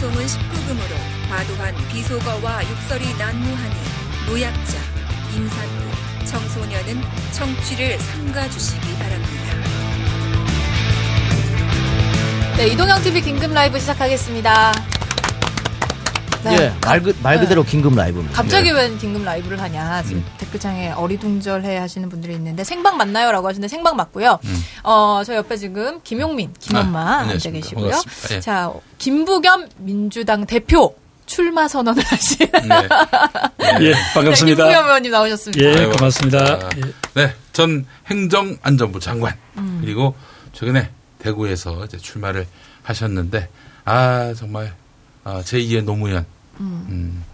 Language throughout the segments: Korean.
방송은 19금으로 과도한 비속어와 욕설이 난무하니 노약자, 임산부, 청소년은 청취를 삼가주시기 바랍니다. 네, 이동형 TV 긴급 라이브 시작하겠습니다. 네. 예, 말, 그, 말 그대로 긴급 라이브입니다. 갑자기 왜 긴급 라이브를 하냐. 지금 댓글창에 어리둥절해 하시는 분들이 있는데 생방 맞나요? 라고 하시는데 생방 맞고요. 어, 저 옆에 지금 김용민, 김엄마 아, 앉아. 계시고요. 예. 자, 김부겸 민주당 대표 출마 선언을 하신 네. 예, 반갑습니다. 김부겸 의원님 나오셨습니다. 예, 아이고, 고맙습니다. 아, 예. 네, 전 행정안전부 장관 그리고 최근에 대구에서 이제 출마를 하셨는데 아 정말 아, 제2의 노무현 음,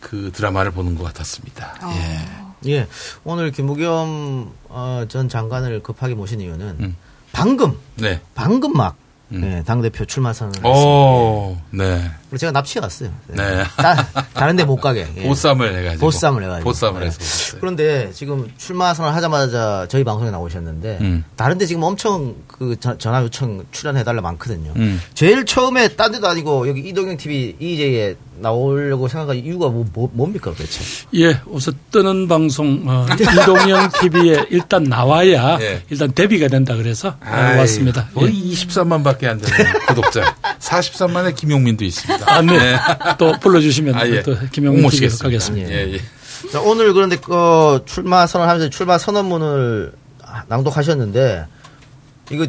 그 드라마를 보는 것 같았습니다. 예. 예, 오늘 김무겸 어, 전 장관을 급하게 모신 이유는 음. 방금, 네. 방금 막 음. 예, 당대표 출마 선언을 했습니다. 오, 네. 그리고 제가 납치해 갔어요. 네. 따, 다른 데 못 가게. 예. 보쌈을 해가지고. 보쌈을 해가지고. 보쌈을 예. 해서. 오셨어요. 그런데 지금 출마 선언 하자마자 저희 방송에 나오셨는데 음. 다른 데 지금 엄청 그 전- 전화 요청 출연해달라 많거든요. 음. 제일 처음에 딴 데도 아니고 여기 이동영 TV EJ에 나오려고 생각한 이유가 뭐, 뭐 뭡니까 도대체? 예, 우선 뜨는 방송 어, 이동영 TV에 일단 나와야 예. 일단 데뷔가 된다 그래서 어, 아이, 왔습니다. 거의 예. 23만밖에 안 되는 구독자. 43만의 김용민도 있습니다. 아, 네. 또 불러주시면 아, 예. 또꼭 김영민 모시겠습니다. 가겠습니다. 예, 예. 자, 오늘 그런데 어, 출마 선언하면서 출마 선언문을 낭독하셨는데 이거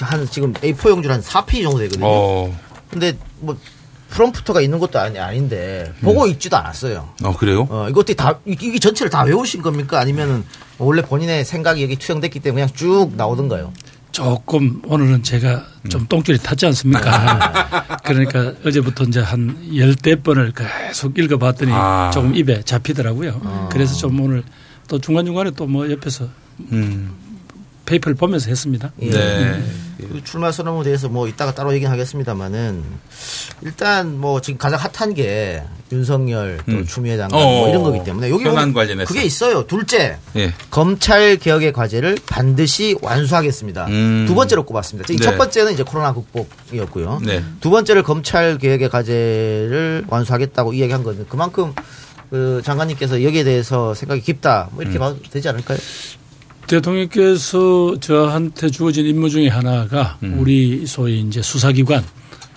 한 지금 A4 용지로 한 4페이지 정도 되거든요. 어, 근데 뭐 프롬프터가 있는 것도 아니, 아닌데 보고 읽지도 않았어요. 어, 그래요? 어, 이거 어떻게 다, 이- 이게 전체를 다 외우신 겁니까? 아니면은 원래 본인의 생각이 여기 투영됐기 때문에 그냥 쭉 나오던가요? 조금 오늘은 제가 음. 좀 똥줄이 탔지 않습니까? 그러니까 어제부터 이제 한 열대 번을 계속 읽어봤더니 아. 조금 입에 잡히더라고요. 그래서 좀 오늘 또 중간중간에 또 뭐 옆에서 음. 페이퍼를 보면서 했습니다. 예. 네. 그 출마 선언에 대해서 뭐 이따가 따로 얘기하겠습니다만은 일단 뭐 지금 가장 핫한 게 윤석열 또 음. 추미애 장관 어, 뭐 이런 거기 때문에 여기 관련해서. 그게 있어요. 둘째 예. 검찰 개혁의 과제를 반드시 완수하겠습니다. 음. 두 번째로 꼽았습니다. 네. 첫 번째는 이제 코로나 극복이었고요. 네. 두 번째를 검찰 개혁의 과제를 완수하겠다고 이야기한 거는 그만큼 그 장관님께서 여기에 대해서 생각이 깊다 뭐 음. 이렇게 봐도 되지 않을까요? 대통령께서 저한테 주어진 임무 중에 하나가 음. 우리 소위 이제 수사기관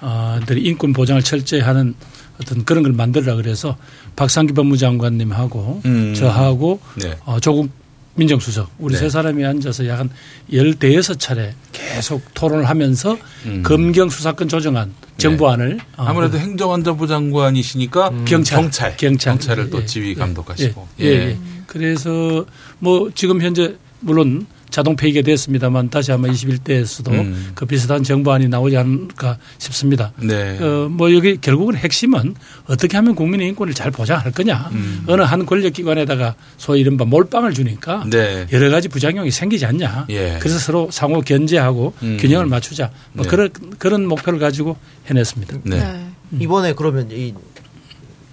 어, 들이 인권 보장을 철저히 하는 어떤 그런 걸 만들라 그래서 박상기 법무장관님하고 음. 저하고 네. 어, 조국 민정수석 우리 네. 세 사람이 앉아서 약 한 열대여섯 차례 계속 토론을 하면서 음. 검경 수사권 조정안 정부안을 어, 아무래도 행정안전부 장관이시니까 경찰, 경찰, 경찰. 을또 예, 지휘 예, 감독하시고. 예, 예, 예. 그래서 뭐 지금 현재 물론 자동 폐기가 됐습니다만 다시 아마 21대에서도 음. 그 비슷한 정부안이 나오지 않을까 싶습니다. 네. 어, 뭐 여기 결국은 핵심은 어떻게 하면 국민의 인권을 잘 보장할 거냐. 음. 어느 한 권력기관에다가 소위 이른바 몰빵을 주니까 네. 여러 가지 부작용이 생기지 않냐. 예. 그래서 서로 상호 견제하고 음. 균형을 맞추자. 뭐 네. 그런 그런 목표를 가지고 해냈습니다. 네. 이번에 그러면 이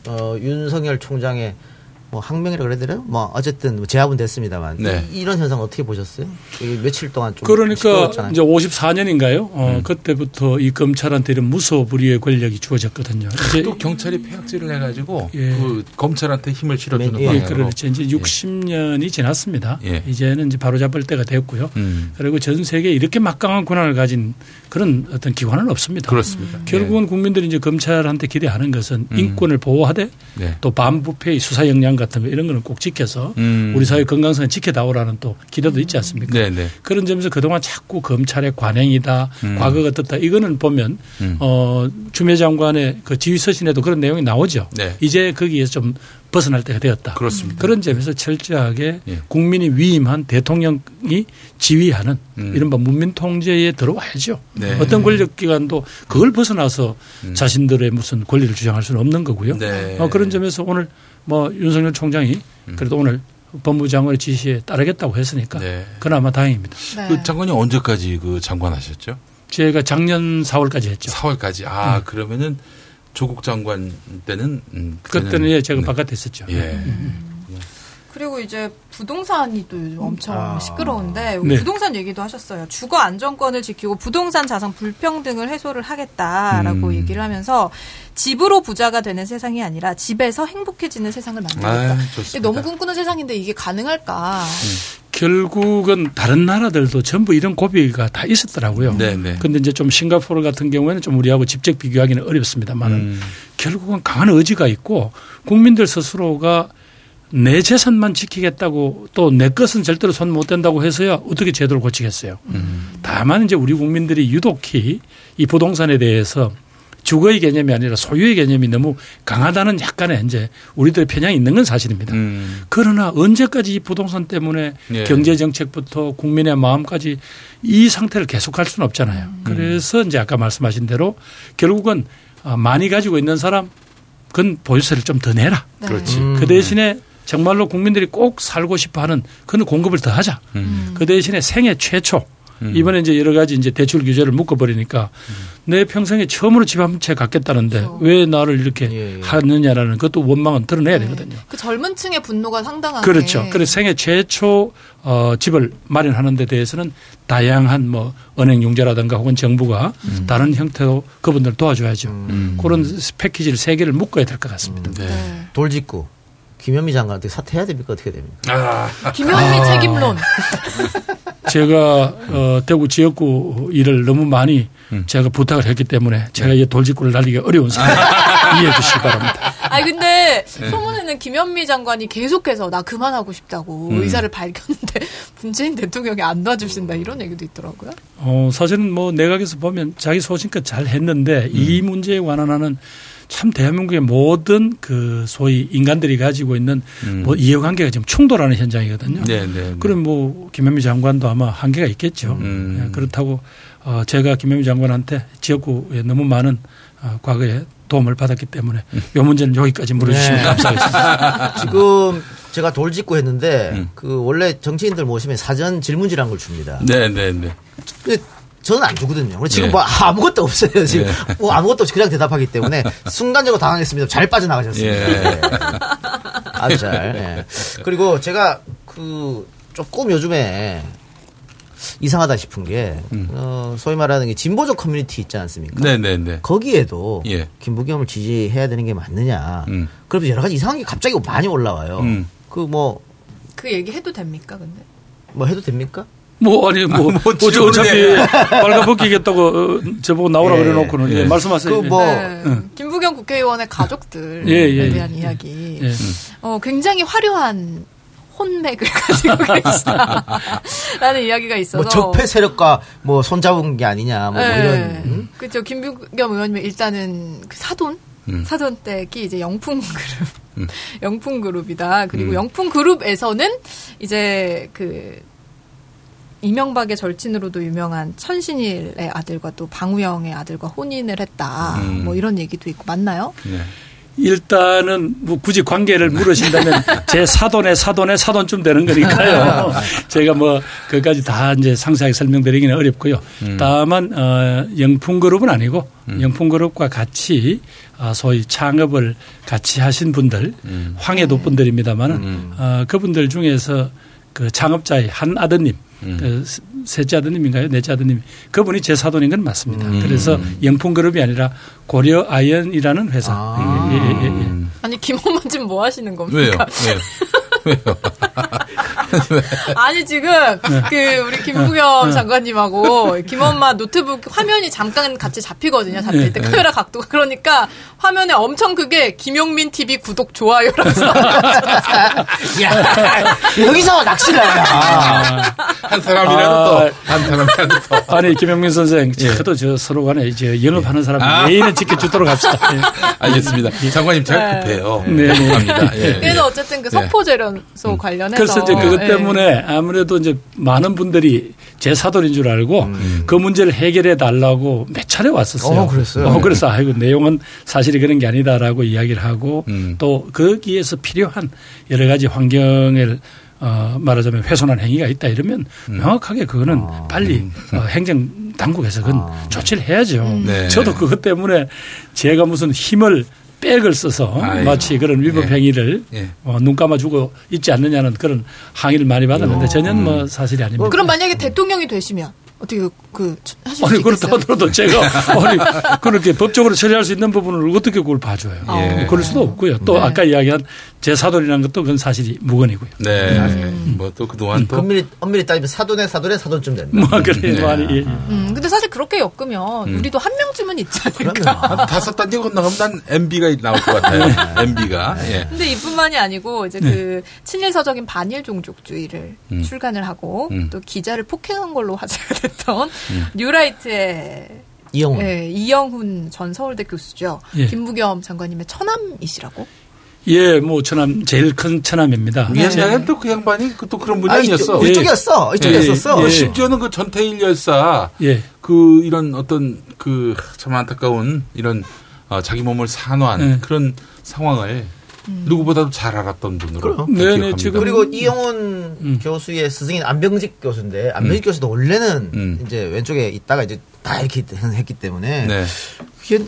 어, 윤석열 총장의 뭐 항명이라 그래야 되나요? 뭐 어쨌든 뭐 제압은 됐습니다만 네. 이, 런 현상 어떻게 보셨어요? 이 며칠 동안 좀 그러니까 시끄러웠잖아요. 이제 54년인가요? 어, 음. 그때부터 이 검찰한테 이런 무소불위의 권력이 주어졌거든요. 이제 또 경찰이 폐악질을 해가지고 예. 그 검찰한테 힘을 실어주는 예, 예, 방향으로. 그렇죠. 이제 60년이 지났습니다. 예. 이제는 이제 바로 잡을 때가 됐고요. 음. 그리고 전 세계에 이렇게 막강한 권한을 가진 그런 어떤 기관은 없습니다. 그렇습니다. 결국은 국민들이 이제 검찰한테 기대하는 것은 인권을 보호하되 네. 또 반부패의 수사 역량 같은 거 이런 거는 꼭 지켜서 음. 우리 사회 건강성을 지켜다오라는 또 기대도 있지 않습니까? 네, 네. 그런 점에서 그동안 자꾸 검찰의 관행이다, 음. 과거가 어떻다, 이거는 보면, 음. 어, 추미애 장관의 그 지휘서신에도 그런 내용이 나오죠. 네. 이제 거기에서 좀 벗어날 때가 되었다. 그렇습니다. 그런 점에서 철저하게 예. 국민이 위임한 대통령이 지휘하는 음. 이른바 문민 통제에 들어와야죠. 네. 어떤 권력 기관도 그걸 벗어나서 자신들의 무슨 권리를 주장할 수는 없는 거고요. 음. 네. 어, 그런 점에서 오늘 뭐 윤석열 총장이 그래도 오늘 법무장관의 지시에 따르겠다고 했으니까 네. 그나마 다행입니다. 네. 그 장관님 언제까지 그 장관 하셨죠? 제가 작년 4월까지 했죠. 4월까지. 아, 그러면은 조국 장관 때는 음, 그때는 예, 제가 네. 바깥에 있었죠. 예. 그리고 이제 부동산이 또 요즘 엄청 아. 시끄러운데 네. 부동산 얘기도 하셨어요. 주거 안정권을 지키고 부동산 자산 불평등을 해소를 하겠다라고 음. 얘기를 하면서 집으로 부자가 되는 세상이 아니라 집에서 행복해지는 세상을 만들겠다. 아. 너무 꿈꾸는 세상인데 이게 가능할까? 결국은 다른 나라들도 전부 이런 고비가 다 있었더라고요. 네, 네. 근데 이제 좀 싱가포르 같은 경우에는 좀 우리하고 직접 비교하기는 어렵습니다만 음. 결국은 강한 의지가 있고 국민들 스스로가 내 재산만 지키겠다고 또 내 것은 절대로 손 못 댄다고 해서야 어떻게 제도를 고치겠어요. 음. 다만 이제 우리 국민들이 유독히 이 부동산에 대해서 주거의 개념이 아니라 소유의 개념이 너무 강하다는 약간의 이제 우리들의 편향이 있는 건 사실입니다. 음. 그러나 언제까지 이 부동산 때문에 예. 경제 정책부터 국민의 마음까지 이 상태를 계속할 수는 없잖아요. 음. 그래서 이제 아까 말씀하신 대로 결국은 아, 많이 가지고 있는 사람 그건 보유세를 좀 더 내라. 네. 그렇지. 음. 그 대신에 정말로 국민들이 꼭 살고 싶어하는 그런 공급을 더 하자. 음. 그 대신에 생애 최초 음. 이번에 이제 여러 가지 이제 대출 규제를 묶어버리니까 내 평생에 처음으로 집 한 채 갖겠다는데 그렇죠. 왜 나를 이렇게 예, 예. 하느냐라는 그것도 원망은 드러내야 네. 되거든요. 그 젊은 층의 분노가 상당하게 그렇죠. 그래서 생애 최초 어, 집을 마련하는 데 대해서는 다양한 뭐 은행 융자라든가 혹은 정부가 다른 형태로 그분들 도와줘야죠. 음. 그런 패키지를 세 개를 묶어야 될 것 같습니다. 네. 네. 돌직구. 김현미 장관한테 사퇴해야 됩니까? 어떻게 됩니까? 아, 김현미 책임론. 제가 어, 대구 지역구 일을 너무 많이 음. 제가 부탁을 했기 때문에 제가 이 돌직구를 날리기가 어려운 상황 이해해 주시기 바랍니다. 아니 근데 네. 소문에는 김현미 장관이 계속해서 나 그만하고 싶다고 음. 의사를 밝혔는데 문재인 대통령이 안 놔주신다 이런 얘기도 있더라고요. 어, 사실은 뭐 내각에서 보면 자기 소신껏 잘 했는데 음. 이 문제에 관한 하는 참 대한민국의 모든 그 소위 인간들이 가지고 있는 음. 뭐 이해관계가 지금 충돌하는 현장이거든요. 네, 네. 네. 그럼 뭐 김현미 장관도 아마 한계가 있겠죠. 음. 예, 그렇다고 어, 제가 김현미 장관한테 지역구에 너무 많은 어, 과거에 도움을 받았기 때문에 이 문제는 여기까지 물어주시면 네. 감사하겠습니다. 지금 제가 돌직구 했는데 음. 그 원래 정치인들 모시면 사전 질문지라는 걸 줍니다. 네, 네, 네. 저는 안 주거든요. 우리 지금 네. 뭐 아무것도 없어요. 지금 네. 뭐 아무것도 없이 그냥 대답하기 때문에 순간적으로 당황했습니다. 잘 빠져나가셨습니다. 예. 네. 아주 잘. 예. 그리고 제가 그 조금 요즘에 이상하다 싶은 게 음. 어, 소위 말하는 게 진보적 커뮤니티 있지 않습니까? 네, 네, 네. 거기에도 예. 김부겸을 지지해야 되는 게 맞느냐. 음. 그래도 여러 가지 이상한 게 갑자기 많이 올라와요. 음. 그뭐그 얘기 해도 됩니까 근데? 뭐 해도 됩니까? 뭐 아니 뭐, 뭐 어차- 질문을 어차피 해. 빨가벗기겠다고 어, 저보고 나오라 예. 그래놓고는 예, 예. 말씀하세요. 그 뭐- 네. 응. 김부겸 국회의원의 가족들에 예, 예, 예. 대한 이야기. 예. 어, 굉장히 화려한 혼맥을 가지고 계시다라는 이야기가 있어서. 뭐 적폐 세력과 뭐 손잡은 게 아니냐 뭐, 뭐 이런 음? 그렇죠. 김부겸 의원님은 일단은 그 사돈 음. 사돈 댁이 이제 영풍 그룹 음. 영풍 그룹이다. 그리고 음. 영풍 그룹에서는 이제 그 이명박의 절친으로도 유명한 천신일의 아들과 또 방우영의 아들과 혼인을 했다. 음. 뭐 이런 얘기도 있고 맞나요? 네. 일단은 뭐 굳이 관계를 물으신다면 제 사돈의 사돈의 사돈쯤 되는 거니까요. 제가 뭐 그까지 다 이제 상세하게 설명드리기는 어렵고요. 음. 다만 어 영풍그룹은 아니고 영풍그룹과 같이 어, 소위 창업을 같이 하신 분들 음. 황해도 분들입니다만은 음. 어, 그분들 중에서 그 창업자의 한 아드님 음. 그 셋째 아드님인가요? 넷째 아드님. 그분이 제 사돈인 건 맞습니다. 음. 그래서 영풍그룹이 아니라 고려아연이라는 회사. 아. 예, 예, 예, 예. 음. 아니 김엄마 지금 뭐 하시는 겁니까? 왜요? 왜요? 아니 지금 네. 그 우리 김부겸 장관님하고 김엄마 노트북 화면이 잠깐 같이 잡히거든요. 잡힐 네. 때 카메라 각도가 그러니까 화면에 엄청 크게 김용민 TV 구독 좋아요라고 써. 야, 여기서 낚시를 하냐. 한 사람이라도 아. 더, 한 사람이라도 더. 아니 김영민 선생, 저도 저 서로 간에 이제 영업하는 사람 아. 예의는 지켜주도록 합시다. 예. 알겠습니다. 장관님 잘 네. 급해요. 네, 네. 합니다. 예, 예. 그래서 어쨌든 그 네. 석포재 련소 관련해서 그래서 이제 그것 예. 때문에 아무래도 이제 많은 분들이 제 사돈인 줄 알고 그 문제를 해결해 달라고 몇 차례 왔었어요. 어, 그랬어요? 어, 그래서 아이고 내용은 사실이 그런 게 아니다라고 이야기를 하고 음. 또 거기에서 필요한 여러 가지 환경을 어, 말하자면 훼손한 행위가 있다 이러면 음. 명확하게 그거는 빨리 어, 행정 당국에서 그건 아. 조치를 해야죠. 네. 저도 그것 때문에 제가 무슨 힘을 백을 써서 아이고. 마치 그런 위법 예. 행위를 예. 어, 눈 감아주고 있지 않느냐는 그런 항의를 많이 받았는데 전혀 음. 뭐 사실이 아닙니다. 그럼 만약에 대통령이 되시면 어떻게 그, 그 하실 수 아니 그렇다? 하더라도 제가 아니 그렇게 법적으로 처리할 수 있는 부분을 어떻게 그걸 봐줘요? 예. 그럴 수도 없고요. 또 네. 아까 이야기한 제 사돈이라는 것도 그건 사실이 무건이고요. 네. 뭐또 그동안 또 엄밀히, 엄밀히 따지면 사돈의 사돈의 사돈쯤 된다. 뭐 그래 네. 많이 예, 예. 음, 근데 사실 그렇게 엮으면 우리도 한 명쯤은 있지 않을까. 그러면 한 다섯 단계 건너가면 난 MB가 나올 것 같아요. MB가. 예. 근데 이뿐만이 아니고 이제 그 친일 서적인 반일 종족주의를 음. 출간을 하고 음. 또 기자를 폭행한 걸로 화제가 됐던 뉴라이트의 이영훈. 예, 이영훈 전 서울대 교수죠. 예. 김부겸 장관님의 처남이시라고. 예, 뭐 처남 제일 큰 처남입니다. 옛날에 또그 양반이 그또 그런 분이 아, 아니었어. 이쪽, 이쪽이었어. 이쪽이었었어. 예, 예. 심지어는 그 전태일 열사 예. 그 이런 어떤 그 참 안타까운 이런 어, 자기 몸을 산화한 네. 그런 상황을 누구보다도 잘 알았던 분으로 네, 네, 기억합니다. 지금- 그리고 이영훈 음. 교수의 스승인 안병직 교수인데 안병직 교수도 원래는 음. 이제 왼쪽에 있다가 이제 다 이렇게 했기 때문에 네.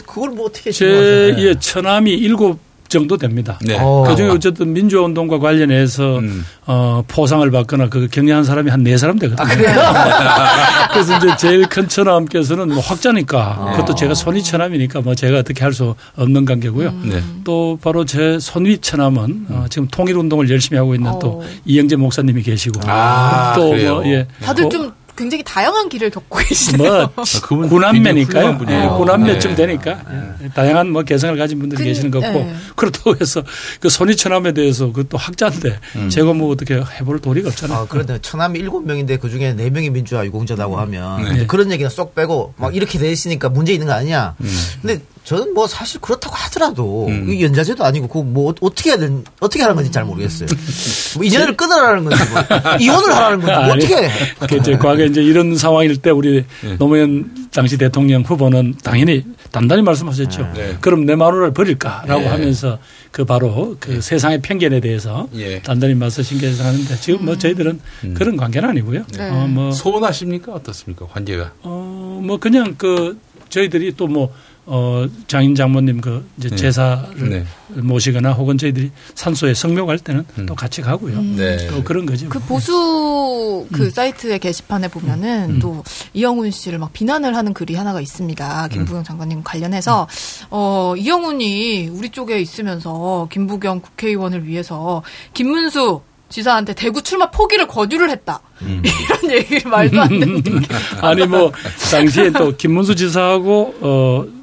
그걸 뭐 어떻게 제? 예, 처남이 일곱 정도 됩니다. 네. 어. 그중에 어쨌든 민주화 운동과 관련해서 음. 어, 포상을 받거나 그 경례한 사람이 한 네 사람 되거든요. 아, 그래서 이제 제일 큰 처남께서는 뭐 확자니까 아. 그것도 제가 손위 처남이니까 뭐 제가 어떻게 할 수 없는 관계고요. 네. 또 바로 제 손위 처남은 어, 지금 통일 운동을 열심히 하고 있는 또 어. 이영재 목사님이 계시고 아, 또 그래요? 뭐 예. 다들 뭐좀 굉장히 다양한 길을 겪고 계시네요. 뭐 그분 구남매니까요. 굉장히 훌륭한 분이에요. 예, 구남매쯤 네. 되니까 예, 다양한 뭐 개성을 가진 분들이 근- 계시는 것 같고 네. 그렇다고 해서 그 손이처남에 대해서 그것도 학자인데 음. 제가 뭐 어떻게 해볼 도리가 없잖아요. 아, 그런데 처남이 일곱 명인데 그 중에 네 명이 민주화 유공자라고 하면 네. 그런 얘기는 쏙 빼고 막 이렇게 돼 있으니까 문제 있는 거 아니냐. 근데 저는 뭐 사실 그렇다고 하더라도 음. 연자제도 아니고 그거 뭐 어떻게 해야 되는 어떻게 하는 건지 잘 모르겠어요. 뭐 인연을 끊으라는 건지 뭐 이혼을 하라는 건지 뭐 어떻게 해. 그 이제 과거에 이제 이런 상황일 때 우리 네. 노무현 당시 대통령 후보는 당연히 단단히 말씀하셨죠. 네. 그럼 내 마누라를 버릴까라고 네. 하면서 그 바로 그 세상의 편견에 대해서 예. 단단히 맞서신 게 생각하는데 지금 뭐 저희들은 그런 관계는 아니고요. 네. 어, 뭐 소원하십니까 어떻습니까 관계가? 어, 뭐 그냥 그 저희들이 또뭐 어, 장인 장모님 그 이제 네. 제사를 네. 모시거나 혹은 저희들이 산소에 성묘할 때는 또 같이 가고요. 네. 또 그런 거죠. 그 보수 그 사이트의 게시판에 보면은 또 이영훈 씨를 막 비난을 하는 글이 하나가 있습니다. 김부겸 장관님 관련해서 어 이영훈이 우리 쪽에 있으면서 김부겸 국회의원을 위해서 김문수 지사한테 대구 출마 포기를 권유를 했다. 이런 얘기를 말도 안 되는 얘기. 아니 뭐 당시에 또 김문수 지사하고 어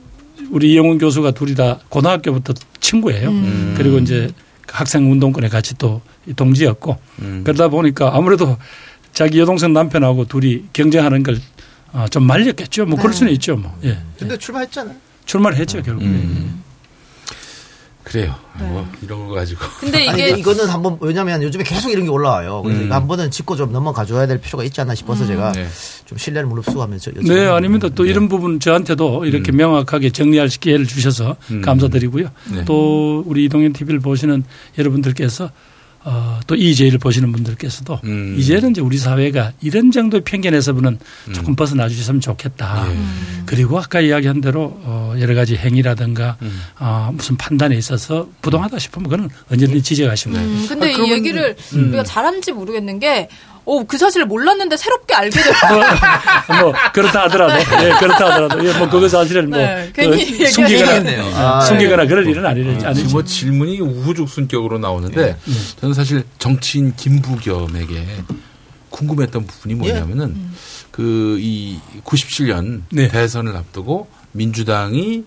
우리 이영훈 교수가 둘이 다 고등학교부터 친구예요. 그리고 이제 학생 운동권에 같이 또 동지였고 음. 그러다 보니까 아무래도 자기 여동생 남편하고 둘이 경쟁하는 걸 어, 좀 말렸겠죠. 뭐 그럴 수는 있죠. 뭐. 예. 근데 출마했잖아요. 출마를 했죠, 결국에. 음. 그래요. 네. 뭐 이런 거 가지고. 근데 아니 이게 이거는 한번 왜냐면 요즘에 계속 이런 게 올라와요. 그래서 음. 한 번은 짚고 좀 넘어가 줘야 될 필요가 있지 않나 싶어서 제가 네. 좀 신뢰를 무릅쓰고 하면서 네, 아닙니다. 또 네. 이런 부분 저한테도 이렇게 명확하게 정리할 기회를 주셔서 음. 감사드리고요. 네. 또 우리 이동현 TV를 보시는 여러분들께서 어, 또 이재를 보시는 분들께서도 음. 이제는 이제 우리 사회가 이런 정도의 편견에서는 조금 벗어나 주셨으면 좋겠다. 예. 그리고 아까 이야기한 대로 어, 여러 가지 행위라든가 음. 어, 무슨 판단에 있어서 부동하다 싶으면 그거는 언제든지 지적하시면 됩니다. 음, 근데 아, 이 얘기를 음. 우리가 잘하는지 모르겠는 게 어, 그 사실을 몰랐는데 새롭게 알게 됐뭐 그렇다 하더라도 예, 그렇다 하더라도 예, 뭐 그거 사실은 뭐 네, 괜히 그 숨기거나 했네요. 아, 숨기거나 그럴 일은 아니, 지금 아니죠. 뭐 질문이 우후죽 순격으로 나오는데 저는 사실 정치인 김부겸에게 궁금했던 부분이 뭐냐면은 그이 97년 네. 대선을 앞두고 민주당이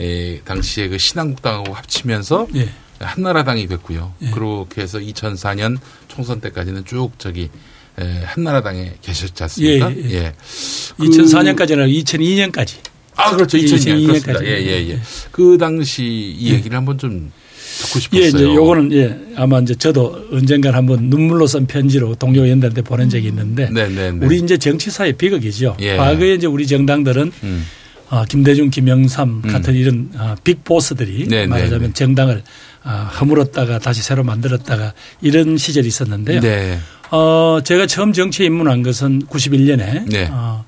에, 당시에 그 신한국당하고 합치면서 예. 한나라당이 됐고요. 예. 그렇게 해서 2004년 총선 때까지는 쭉 저기 에, 한나라당에 계셨지 않습니까? 예, 예. 그- 2004년까지는 2002년까지. 아, 그렇죠. 2002년. 2002년 그렇습니다. 까지. 예, 예, 예. 그 당시 이 얘기를 한번 좀 듣고 싶었어요. 예, 이제 요거는 예, 아마 이제 저도 언젠간 한번 눈물로 쓴 편지로 동료 의원들한테 보낸 적이 있는데 네, 네, 네. 우리 이제 정치사의 비극이죠. 예. 과거에 이제 우리 정당들은 음. 어, 김대중, 김영삼 음. 같은 이런 어, 빅보스들이 네, 네, 말하자면 네. 정당을 어, 허물었다가 다시 새로 만들었다가 이런 시절이 있었는데요. 네. 어, 제가 처음 정치에 입문한 것은 91년에 네. 어,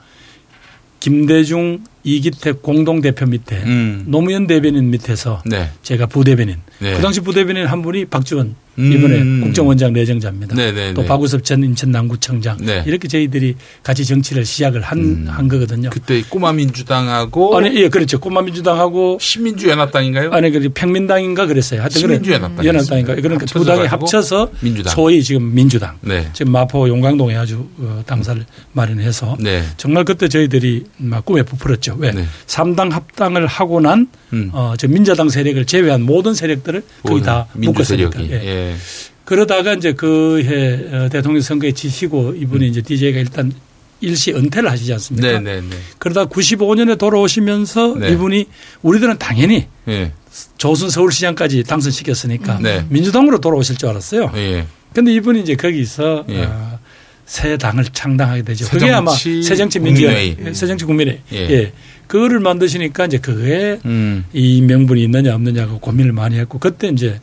김대중, 이기택 공동대표 밑에 음. 노무현 대변인 밑에서 네. 제가 부대변인. 네. 그 당시 부대변인 한 분이 박지원 음. 이번에 국정원장 내정자입니다. 네, 네, 또 네. 박우섭 전 인천 남구청장 네. 이렇게 저희들이 같이 정치를 시작을 한, 한 거거든요. 그때 꼬마 민주당하고 아니 예 그렇죠. 꼬마 민주당하고 신민주 연합당인가요? 아니 그 평민당인가 그랬어요. 하여튼 신민주 연합당. 연합당인가 그러니까 두 당이 합쳐서 민주당. 소위 지금 민주당. 네. 지금 마포 용광동에 아주 어, 당사를 마련해서 네. 정말 그때 저희들이 막 꿈에 부풀었죠. 왜? 네. 삼당 합당을 하고 난 음. 어, 저 민자당 세력을 제외한 모든 세력들을 거의 다 묶었으니까. 예. 예. 그러다가 이제 그해 어, 대통령 선거에 지시고 이분이 이제 DJ가 일단 일시 은퇴를 하시지 않습니까? 네, 네, 네. 그러다 95년에 돌아오시면서 네. 이분이 우리들은 당연히 예. 조순 서울시장까지 당선시켰으니까 네. 민주당으로 돌아오실 줄 알았어요. 예. 근데 이분이 이제 거기서 예. 어, 새 당을 창당하게 되죠. 그게 아마 새정치 새정치민주연회, 국민회의. 새정치 국민회. 예. 예. 그거를 만드시니까 이제 그거에 음. 이 명분이 있느냐 없느냐고 고민을 많이 했고 그때 이제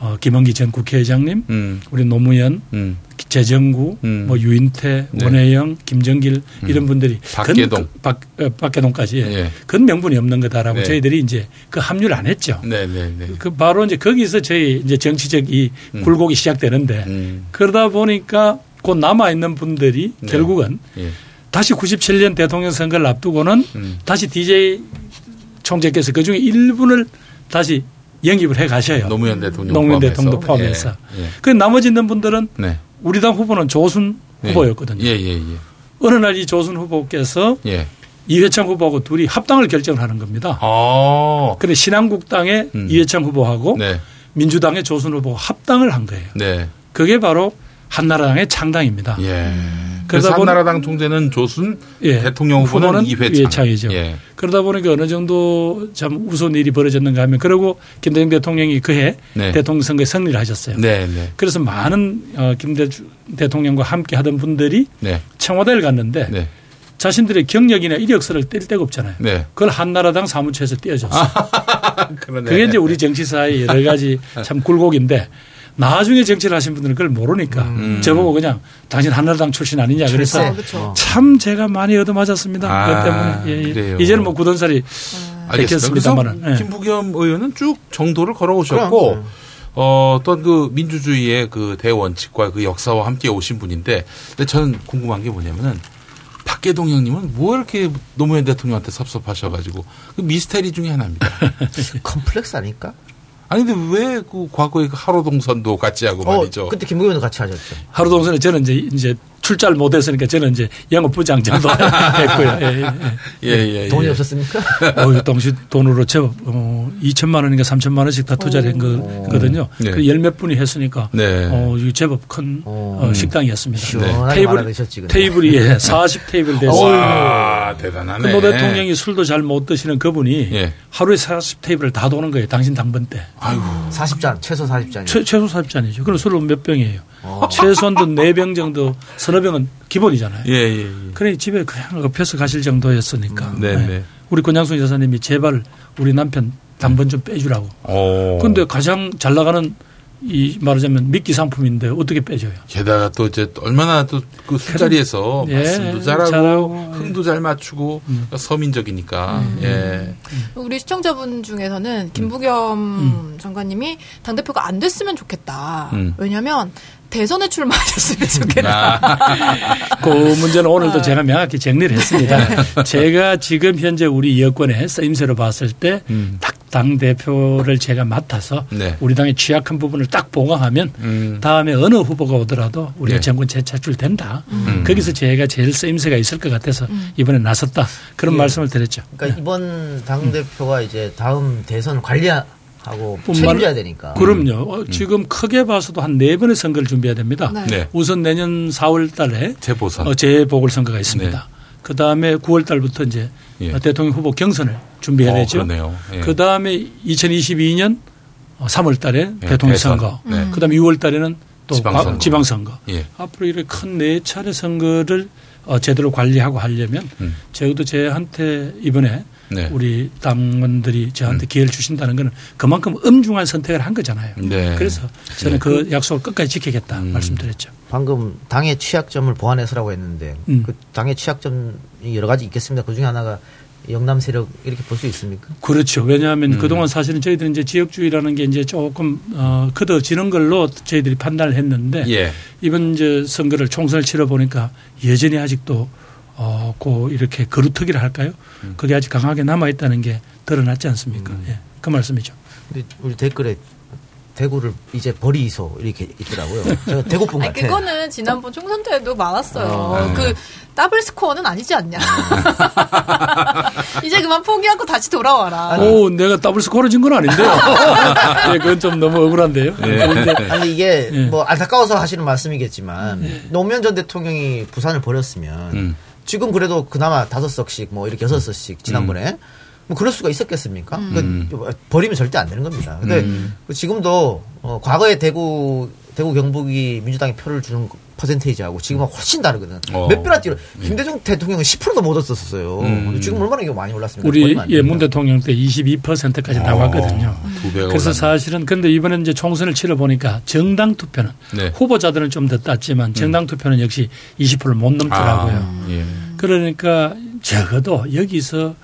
어, 김원기 전 국회의장님, 음. 우리 노무현, 음. 재정구, 음. 뭐 유인태, 네. 원혜영, 김정길 이런 분들이 박계동. 근- 박, 어, 박계동까지 예. 예. 근 명분이 없는 거다라고 네. 저희들이 이제 그 합류를 안 했죠. 네, 네, 네. 그 바로 이제 거기서 저희 이제 정치적 이 굴곡이 시작되는데 음. 그러다 보니까 곧 남아 있는 분들이 네. 결국은 예. 다시 97년 대통령 선거를 앞두고는 음. 다시 DJ 총재께서 그 중에 일분을 다시 영입을 해 가셔요. 노무현 대통령 노무현 포함해서. 대통령도 포함해서. 예. 예. 그 나머지 있는 분들은 네. 우리 당 후보는 조순 예. 후보였거든요. 예, 예, 예. 어느 날 이 조순 후보께서 예. 이회창 후보하고 둘이 합당을 결정을 하는 겁니다. 아. 그래 신한국당의 음. 이회창 후보하고 네. 민주당의 조순 후보가 합당을 한 거예요. 네. 그게 바로 한나라당의 창당입니다. 예. 그러다 그래서 보니- 한나라당 총재는 조순, 예. 대통령 후보는, 후보는 이회창. 이회창이죠. 예. 그러다 보니까 어느 정도 참 우스운 일이 벌어졌는가 하면 그리고 김대중 대통령이 그해 네. 대통령 선거에 승리를 하셨어요. 네, 네. 그래서 많은 어, 김 대- 대통령과 함께 하던 분들이 네. 청와대를 갔는데 네. 자신들의 경력이나 이력서를 뗄 데가 없잖아요. 네. 그걸 한나라당 사무처에서 떼어줬어요. 그러네. 그게 이제 우리 정치사의 여러 가지 참 굴곡인데 나중에 정치를 하신 분들은 그걸 모르니까 음. 저보고 그냥 당신 한나라당 출신 아니냐 그래서 아, 그렇죠. 참 제가 많이 얻어맞았습니다. 아, 그것 때문에 예, 예. 이제는 뭐 굳은살이 알겠습니다. 뵙겠습니다만은. 그래서 예. 김부겸 의원은 쭉 정도를 걸어오셨고 그럼. 어, 어떤 그 민주주의의 그 대원칙과 그 역사와 함께 오신 분인데 근데 저는 궁금한 게 뭐냐면은 박계동 형님은 뭐 이렇게 노무현 대통령한테 섭섭하셔가지고 그 미스테리 중에 하나입니다. 컴플렉스 아닐까? 아니 근데 왜 그 과거에 그 하로동선도 같이 하고 어, 말이죠. 그때 김국현도 같이 하셨죠. 하로동선에 저는 이제 이제 출자를 못 했으니까 저는 이제 영업 부장 정도 했고요. 예, 예, 예. 예, 예, 돈이 예. 없었습니까? 어, 당시 돈으로 제법 어, 2천만 원인가 3천만 원씩 다 투자를 한 거거든요. 네. 그열몇 분이 했으니까 네. 어, 제법 큰 오. 어, 식당이었습니다. 시원하게 테이블. 테이블이 예, 40 테이블 됐어 요. 와그 대단하네. 노 대통령이 술도 잘 못 드시는 그분이 예. 하루에 40 테이블을 다 도는 거예요. 당신 당번 때. 아이고 40잔, 최소 40잔이. 최, 최소 40잔이죠. 그럼 술은 몇 병이에요? 어. 최소한도 4병 정도, 서너 병은 기본이잖아요. 예, 예, 예. 그래 집에 그냥 업혀서 가실 정도였으니까. 네, 네. 네. 우리 권양숙 여사님이 제발 우리 남편 당번 좀 빼주라고. 어. 근데 가장 잘 나가는 이 말하자면 미끼 상품인데 어떻게 빼줘요? 게다가 또 이제 얼마나 또 그 술자리에서 예, 말씀도 잘하고, 잘하고. 음. 흥도 잘 맞추고 그러니까 서민적이니까 예. 우리 시청자분 중에서는 김부겸 장관님이 당 대표가 안 됐으면 좋겠다. 음. 왜냐면 대선에 출마하셨으면 좋겠다. 아, 그 문제는 오늘도 제가 명확히 정리를 했습니다. 제가 지금 현재 우리 여권의 쓰임새로 봤을 때 음. 딱 당 대표를 제가 맡아서 네. 우리 당의 취약한 부분을 딱 보강하면 음. 다음에 어느 후보가 오더라도 우리가 네. 정권 재차출 된다. 음. 거기서 제가 제일 쓰임새가 있을 것 같아서 이번에 나섰다. 그런 예. 말씀을 드렸죠. 그러니까 이번 당 대표가 이제 다음 대선 관리 하고 뿐만- 책임져야 되니까. 그럼요. 어, 지금 크게 봐서도 한 네 번의 선거를 준비해야 됩니다. 네. 네. 우선 내년 4월 달에 재보선. 어, 재보궐선거가 있습니다. 그 다음에 9월 달부터 이제 예. 어, 대통령 후보 경선을 준비해야 어, 되죠. 예. 그 다음에 2022년 3월 달에 예, 대통령 대선. 선거. 네. 그 다음에 6월 달에는 또 지방선거. 과- 지방선거. 예. 앞으로 이렇게 큰 네 차례 선거를 어, 제대로 관리하고 하려면 음. 적어도 저한테 이번에 네. 우리 당원들이 저한테 기회를 주신다는 것은 그만큼 엄중한 선택을 한 거잖아요. 네. 그래서 저는 그 약속을 끝까지 지키겠다 음. 말씀드렸죠. 방금 당의 취약점을 보완해서라고 했는데 음. 그 당의 취약점이 여러 가지 있겠습니다. 그 중에 하나가 영남 세력 이렇게 볼 수 있습니까? 그렇죠. 왜냐하면 음. 그동안 사실은 저희들은 이제 지역주의라는 게 이제 조금 어 커져지는 걸로 저희들이 판단을 했는데 예. 이번 이제 선거를 총선을 치러 보니까 여전히 아직도 어 고 이렇게 거루터기를 할까요? 음. 그게 아직 강하게 남아 있다는 게 드러났지 않습니까? 예. 그 말씀이죠. 근데 우리 댓글에 대구를 이제 버리소 이렇게 있더라고요. 제가 대구 분 아니, 같아. 그거는 지난번 총선 때도 많았어요. 어, 네. 그 더블 스코어는 아니지 않냐. 이제 그만 포기하고 다시 돌아와라. 오, 내가 더블 스코어를 진건 아닌데요. 예, 그건 좀 너무 억울한데요. 예. 그런데 아니 이게 예. 뭐 안타까워서 하시는 말씀이겠지만 노무현 전 대통령이 부산을 버렸으면 음. 지금 그래도 그나마 다섯 석씩 뭐 이렇게 여섯 석씩 지난번에 뭐 그럴 수가 있었겠습니까? 음. 그 버리면 절대 안 되는 겁니다. 근데 그 지금도 어, 과거에 대구 대구 경북이 민주당에 표를 주는 퍼센테이지하고 지금은 훨씬 다르거든. 어. 몇 배나 뛰어. 김대중 대통령은 10%도 못 얻었었어요. 음. 지금 얼마나 이거 많이 올랐습니까? 우리 예, 문. 대통령 때 22%까지 나왔거든요. 두 배가 그래서 올랐네. 사실은 근데 이번에 이제 총선을 치러 보니까 정당 투표는 네. 후보자들은 좀 더 땄지만 정당 투표는 역시 20%를 못 넘더라고요. 아, 예. 그러니까 적어도 여기서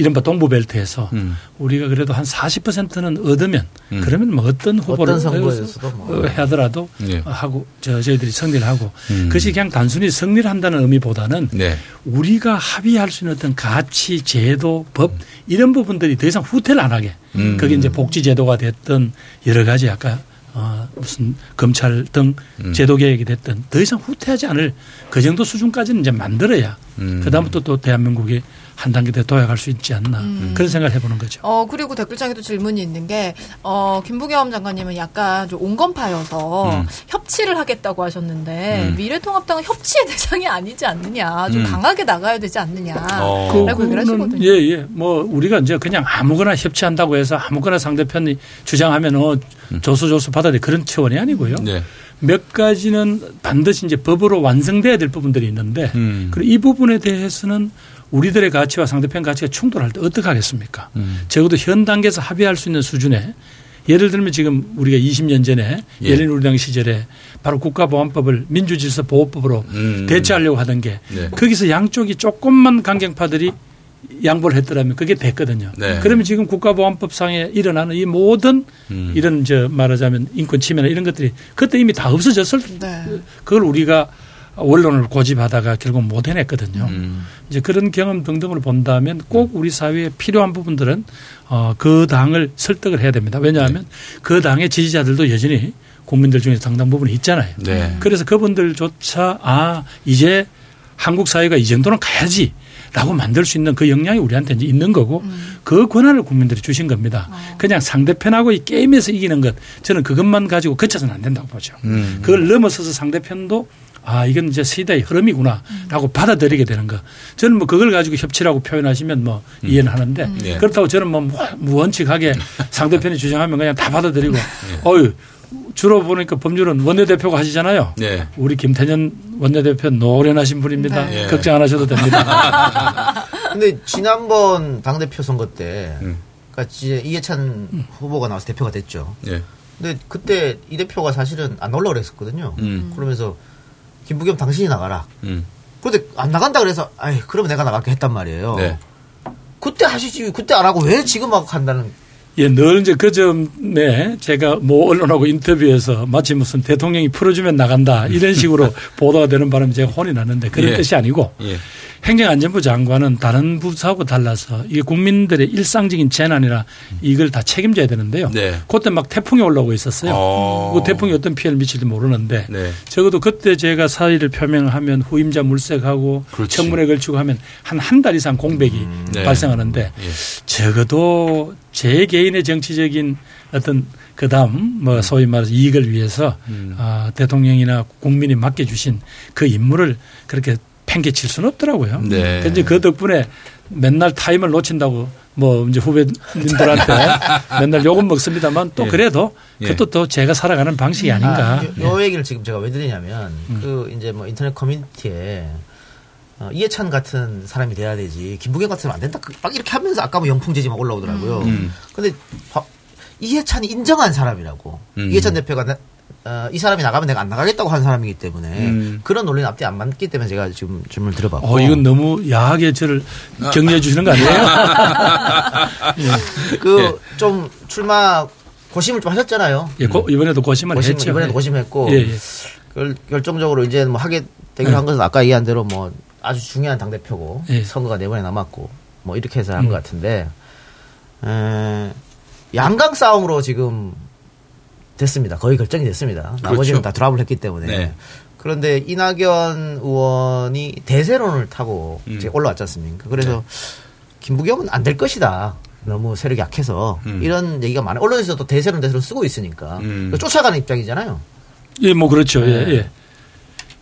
이른바 동부벨트에서 음. 우리가 그래도 한 40%는 얻으면 음. 그러면 뭐 어떤 후보를 어떤 뭐. 어, 하더라도 예. 하고 저 저희들이 승리를 하고 음. 그것이 그냥 단순히 승리를 한다는 의미보다는 네. 우리가 합의할 수 있는 어떤 가치, 제도, 법 이런 부분들이 더 이상 후퇴를 안 하게. 음. 그게 이제 복지 제도가 됐든 여러 가지 아까 어 무슨 검찰 등 음. 제도 개혁이 됐든 더 이상 후퇴하지 않을 그 정도 수준까지는 이제 만들어야 음. 그다음부터 또 대한민국이 한 단계 더 도약할 수 있지 않나 그런 생각을 해보는 거죠. 어, 그리고 댓글창에도 질문이 있는 게, 어, 김부겸 장관님은 약간 좀 온건파여서 음. 협치를 하겠다고 하셨는데, 음. 미래통합당은 협치의 대상이 아니지 않느냐. 좀 음. 강하게 나가야 되지 않느냐. 어. 라고 얘기를 하시거든요. 예, 예. 뭐 우리가 이제 그냥 아무거나 협치한다고 해서 아무거나 상대편이 주장하면 어 조수 조수 받아야 돼 그런 차원이 아니고요. 네. 몇 가지는 반드시 이제 법으로 완성돼야 될 부분들이 있는데 음. 그리고 이 부분에 대해서는 우리들의 가치와 상대편 가치가 충돌할 때 어떻게 하겠습니까? 음. 적어도 현 단계에서 합의할 수 있는 수준에 예를 들면 지금 우리가 20년 전에 예. 열린우리당 시절에 바로 국가보안법을 민주질서 보호법으로 음. 대체하려고 하던 게 네. 거기서 양쪽이 조금만 강경파들이 양보를 했더라면 그게 됐거든요. 네. 그러면 지금 국가보안법상에 일어나는 이 모든 음. 이런 저 말하자면 인권 침해나 이런 것들이 그때 이미 다 없어졌을 네. 그걸 우리가 원론을 고집하다가 결국 못 해냈거든요. 음. 이제 그런 경험 등등을 본다면 꼭 우리 사회에 필요한 부분들은 어, 그 당을 설득을 해야 됩니다. 왜냐하면 그 당의 지지자들도 여전히 국민들 중에 상당 부분이 있잖아요. 네. 그래서 그분들조차 아 이제 한국 사회가 이 정도는 가야지. 라고 만들 수 있는 그 역량이 우리한테 이제 있는 거고 그 권한을 국민들이 주신 겁니다. 그냥 상대편하고 이 게임에서 이기는 것 저는 그것만 가지고 그쳐서는 안 된다고 보죠. 음. 그걸 넘어서서 상대편도 아 이건 이제 시대의 흐름이구나라고 받아들이게 되는 거. 저는 뭐 그걸 가지고 협치라고 표현하시면 뭐 이해는 하는데 네. 그렇다고 저는 뭐 무- 무원칙하게 상대편이 주장하면 그냥 다 받아들이고 어유 주로 보니까 법률은 원내대표가 하시잖아요. 네. 우리 김태년 원내대표 노련하신 분입니다. 네. 걱정 안 하셔도 됩니다. 근데 지난번 당대표 선거 때, 음. 그러니까 이해찬 후보가 나와서 대표가 됐죠. 예. 근데 그때 이 대표가 사실은 안 올라 그랬었거든요. 음. 그러면서 김부겸 당신이 나가라. 음. 그런데 안 나간다 그래서 아이 그러면 내가 나갈게 했단 말이에요. 네. 그때 하시지 그때 안 하고 왜 지금 하고 한다는 예, 늘 이제 그 점에 제가 뭐 언론하고 인터뷰에서 마치 무슨 대통령이 풀어주면 나간다 이런 식으로 보도가 되는 바람에 제가 혼이 났는데 그런 예. 뜻이 아니고 예. 행정안전부 장관은 다른 부서하고 달라서 이게 국민들의 일상적인 재난이나 이걸 다 책임져야 되는데요. 네. 그때 막 태풍이 올라오고 있었어요. 어. 그 태풍이 어떤 피해를 미칠지 모르는데 네. 적어도 그때 제가 사의를 표명하면 후임자 물색하고 그렇지. 청문회 걸치고 하면 한 한 달 이상 공백이 네. 발생하는데 예. 적어도 제 개인의 정치적인 어떤 그다음 뭐 소위 말해서 이익을 위해서 음. 아, 대통령이나 국민이 맡겨주신 그 임무를 그렇게 팽개칠 수는 없더라고요. 네. 근데 그 덕분에 맨날 타임을 놓친다고 뭐 이제 후배님들한테 맨날 욕은 먹습니다만 또 예. 그래도 예. 그것도 또 제가 살아가는 방식이 아닌가. 예. 아, 요, 요 얘기를 지금 제가 왜 드리냐면 음. 그 이제 뭐 인터넷 커뮤니티에 어, 이해찬 같은 사람이 돼야 되지 김부겸 같은 사람 안 된다 그- 막 이렇게 하면서 아까 뭐 영풍제지만 올라오더라고요. 음. 근데 봐- 이해찬이 인정한 사람이라고 음. 이해찬 대표가 나- 어, 이 사람이 나가면 내가 안 나가겠다고 한 사람이기 때문에 음. 그런 논리는 앞뒤 안 맞기 때문에 제가 지금 질문을 드려봤고 어, 이건 너무 야하게 저를 격려해 주시는 거 아니에요? 그좀 출마 고심을 좀 하셨잖아요. 예, 고- 이번에도 고심을 고심, 했죠. 이번에도 예. 고심했고 예, 예. 결, 결정적으로 이제 뭐 하게 되기로 네. 한 것은 아까 얘기한 대로 뭐 아주 중요한 당 대표고 예. 선거가 네 번에 남았고 뭐 이렇게 해서 한것 음. 같은데 에, 양강 싸움으로 지금 됐습니다. 거의 결정이 됐습니다. 나머지는 그렇죠. 다 드랍을 했기 때문에. 네. 그런데 이낙연 의원이 대세론을 타고 음. 이제 올라왔지 않습니까? 그래서 김부겸은 안 될 것이다. 너무 세력이 약해서 음. 이런 얘기가 많아요. 언론에서도 대세론 대세론 쓰고 있으니까 음. 쫓아가는 입장이잖아요. 예, 뭐 그렇죠. 예, 네. 예.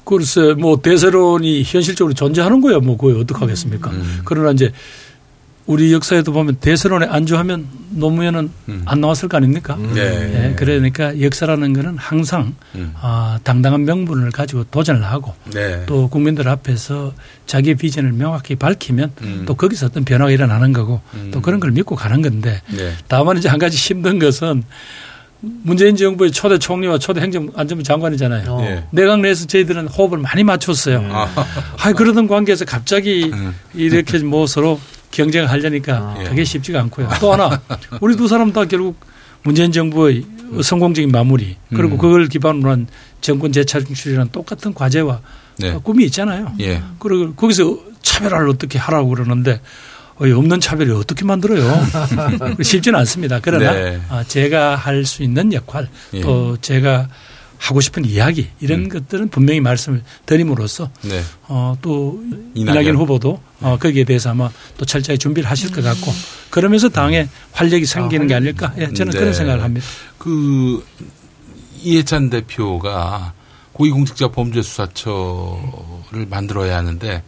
글쎄, 뭐 대세론이 현실적으로 존재하는 거야. 뭐 그거 어떡하겠습니까? 음. 그러나 이제 우리 역사에도 보면 대세론에 안주하면 노무현은 음. 안 나왔을 거 아닙니까? 네. 예, 그러니까 역사라는 거는 항상 음. 아, 당당한 명분을 가지고 도전을 하고 네. 또 국민들 앞에서 자기의 비전을 명확히 밝히면 음. 또 거기서 어떤 변화가 일어나는 거고 음. 또 그런 걸 믿고 가는 건데 네. 다만 이제 한 가지 힘든 것은 문재인 정부의 초대 총리와 초대 행정안전부 장관이잖아요. 어. 예. 내각 내에서 저희들은 호흡을 많이 맞췄어요. 아. 아, 그러던 관계에서 갑자기 음. 이렇게 뭐 서로 경쟁을 하려니까 아. 그게 쉽지가 않고요. 또 하나 우리 두 사람 다 결국 문재인 정부의 성공적인 마무리 그리고 음. 그걸 기반으로 한 정권 재창출이라는 똑같은 과제와 네. 꿈이 있잖아요. 예. 그리고 거기서 차별화를 어떻게 하라고 그러는데 없는 차별을 어떻게 만들어요? 쉽지는 않습니다. 그러나 네. 아, 제가 할 수 있는 역할 예. 또 제가 하고 싶은 이야기 이런 음. 것들은 분명히 말씀을 드림으로써 네. 어, 또 이낙연. 이낙연, 후보도 어, 거기에 대해서 아마 또 철저히 준비를 하실 것 같고 그러면서 당에 활력이 생기는 게 아닐까 예, 저는 네. 그런 생각을 합니다. 그 이해찬 대표가 고위공직자 범죄수사처를 만들어야 하는데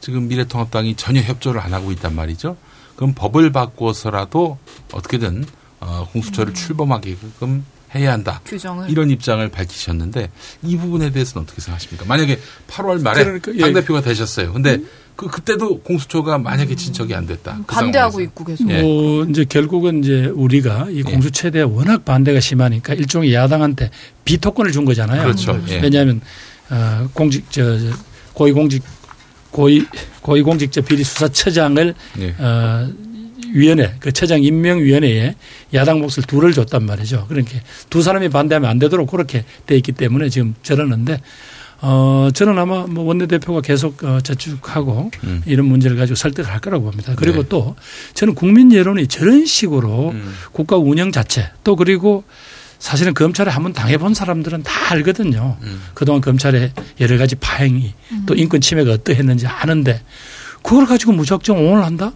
지금 미래통합당이 전혀 협조를 안 하고 있단 말이죠. 그럼 법을 바꿔서라도 어떻게든 어, 공수처를 출범하게끔 해야 한다. 규정을. 이런 입장을 밝히셨는데 이 부분에 대해서는 어떻게 생각하십니까? 만약에 8월 말에 그러니까, 예. 당대표가 되셨어요. 근데 그 그때도 공수처가 만약에 진척이 안 됐다. 그 반대하고 상황에서. 있고 계속. 예. 뭐 이제 결국은 이제 우리가 이 공수처에 워낙 반대가 심하니까 일종의 야당한테 비토권을 준 거잖아요. 그렇죠. 예. 왜냐하면 어, 공직 저, 저 고위공직 고위 고위공직자 비리 수사처장을 예. 어, 위원회 그 처장 임명 위원회에 야당 몫을 둘을 줬단 말이죠. 그러니까 두 사람이 반대하면 안 되도록 그렇게 돼 있기 때문에 지금 저러는데 어 저는 아마 뭐 원내대표가 계속 어, 저축하고 음. 이런 문제를 가지고 설득을 할 거라고 봅니다. 그리고 네. 또 저는 국민 여론이 저런 식으로 음. 국가 운영 자체 또 그리고 사실은 검찰에 한번 당해본 사람들은 다 알거든요. 음. 그동안 검찰의 여러 가지 파행이 또 인권 침해가 어떠했는지 아는데 그걸 가지고 무작정 옹호를 한다?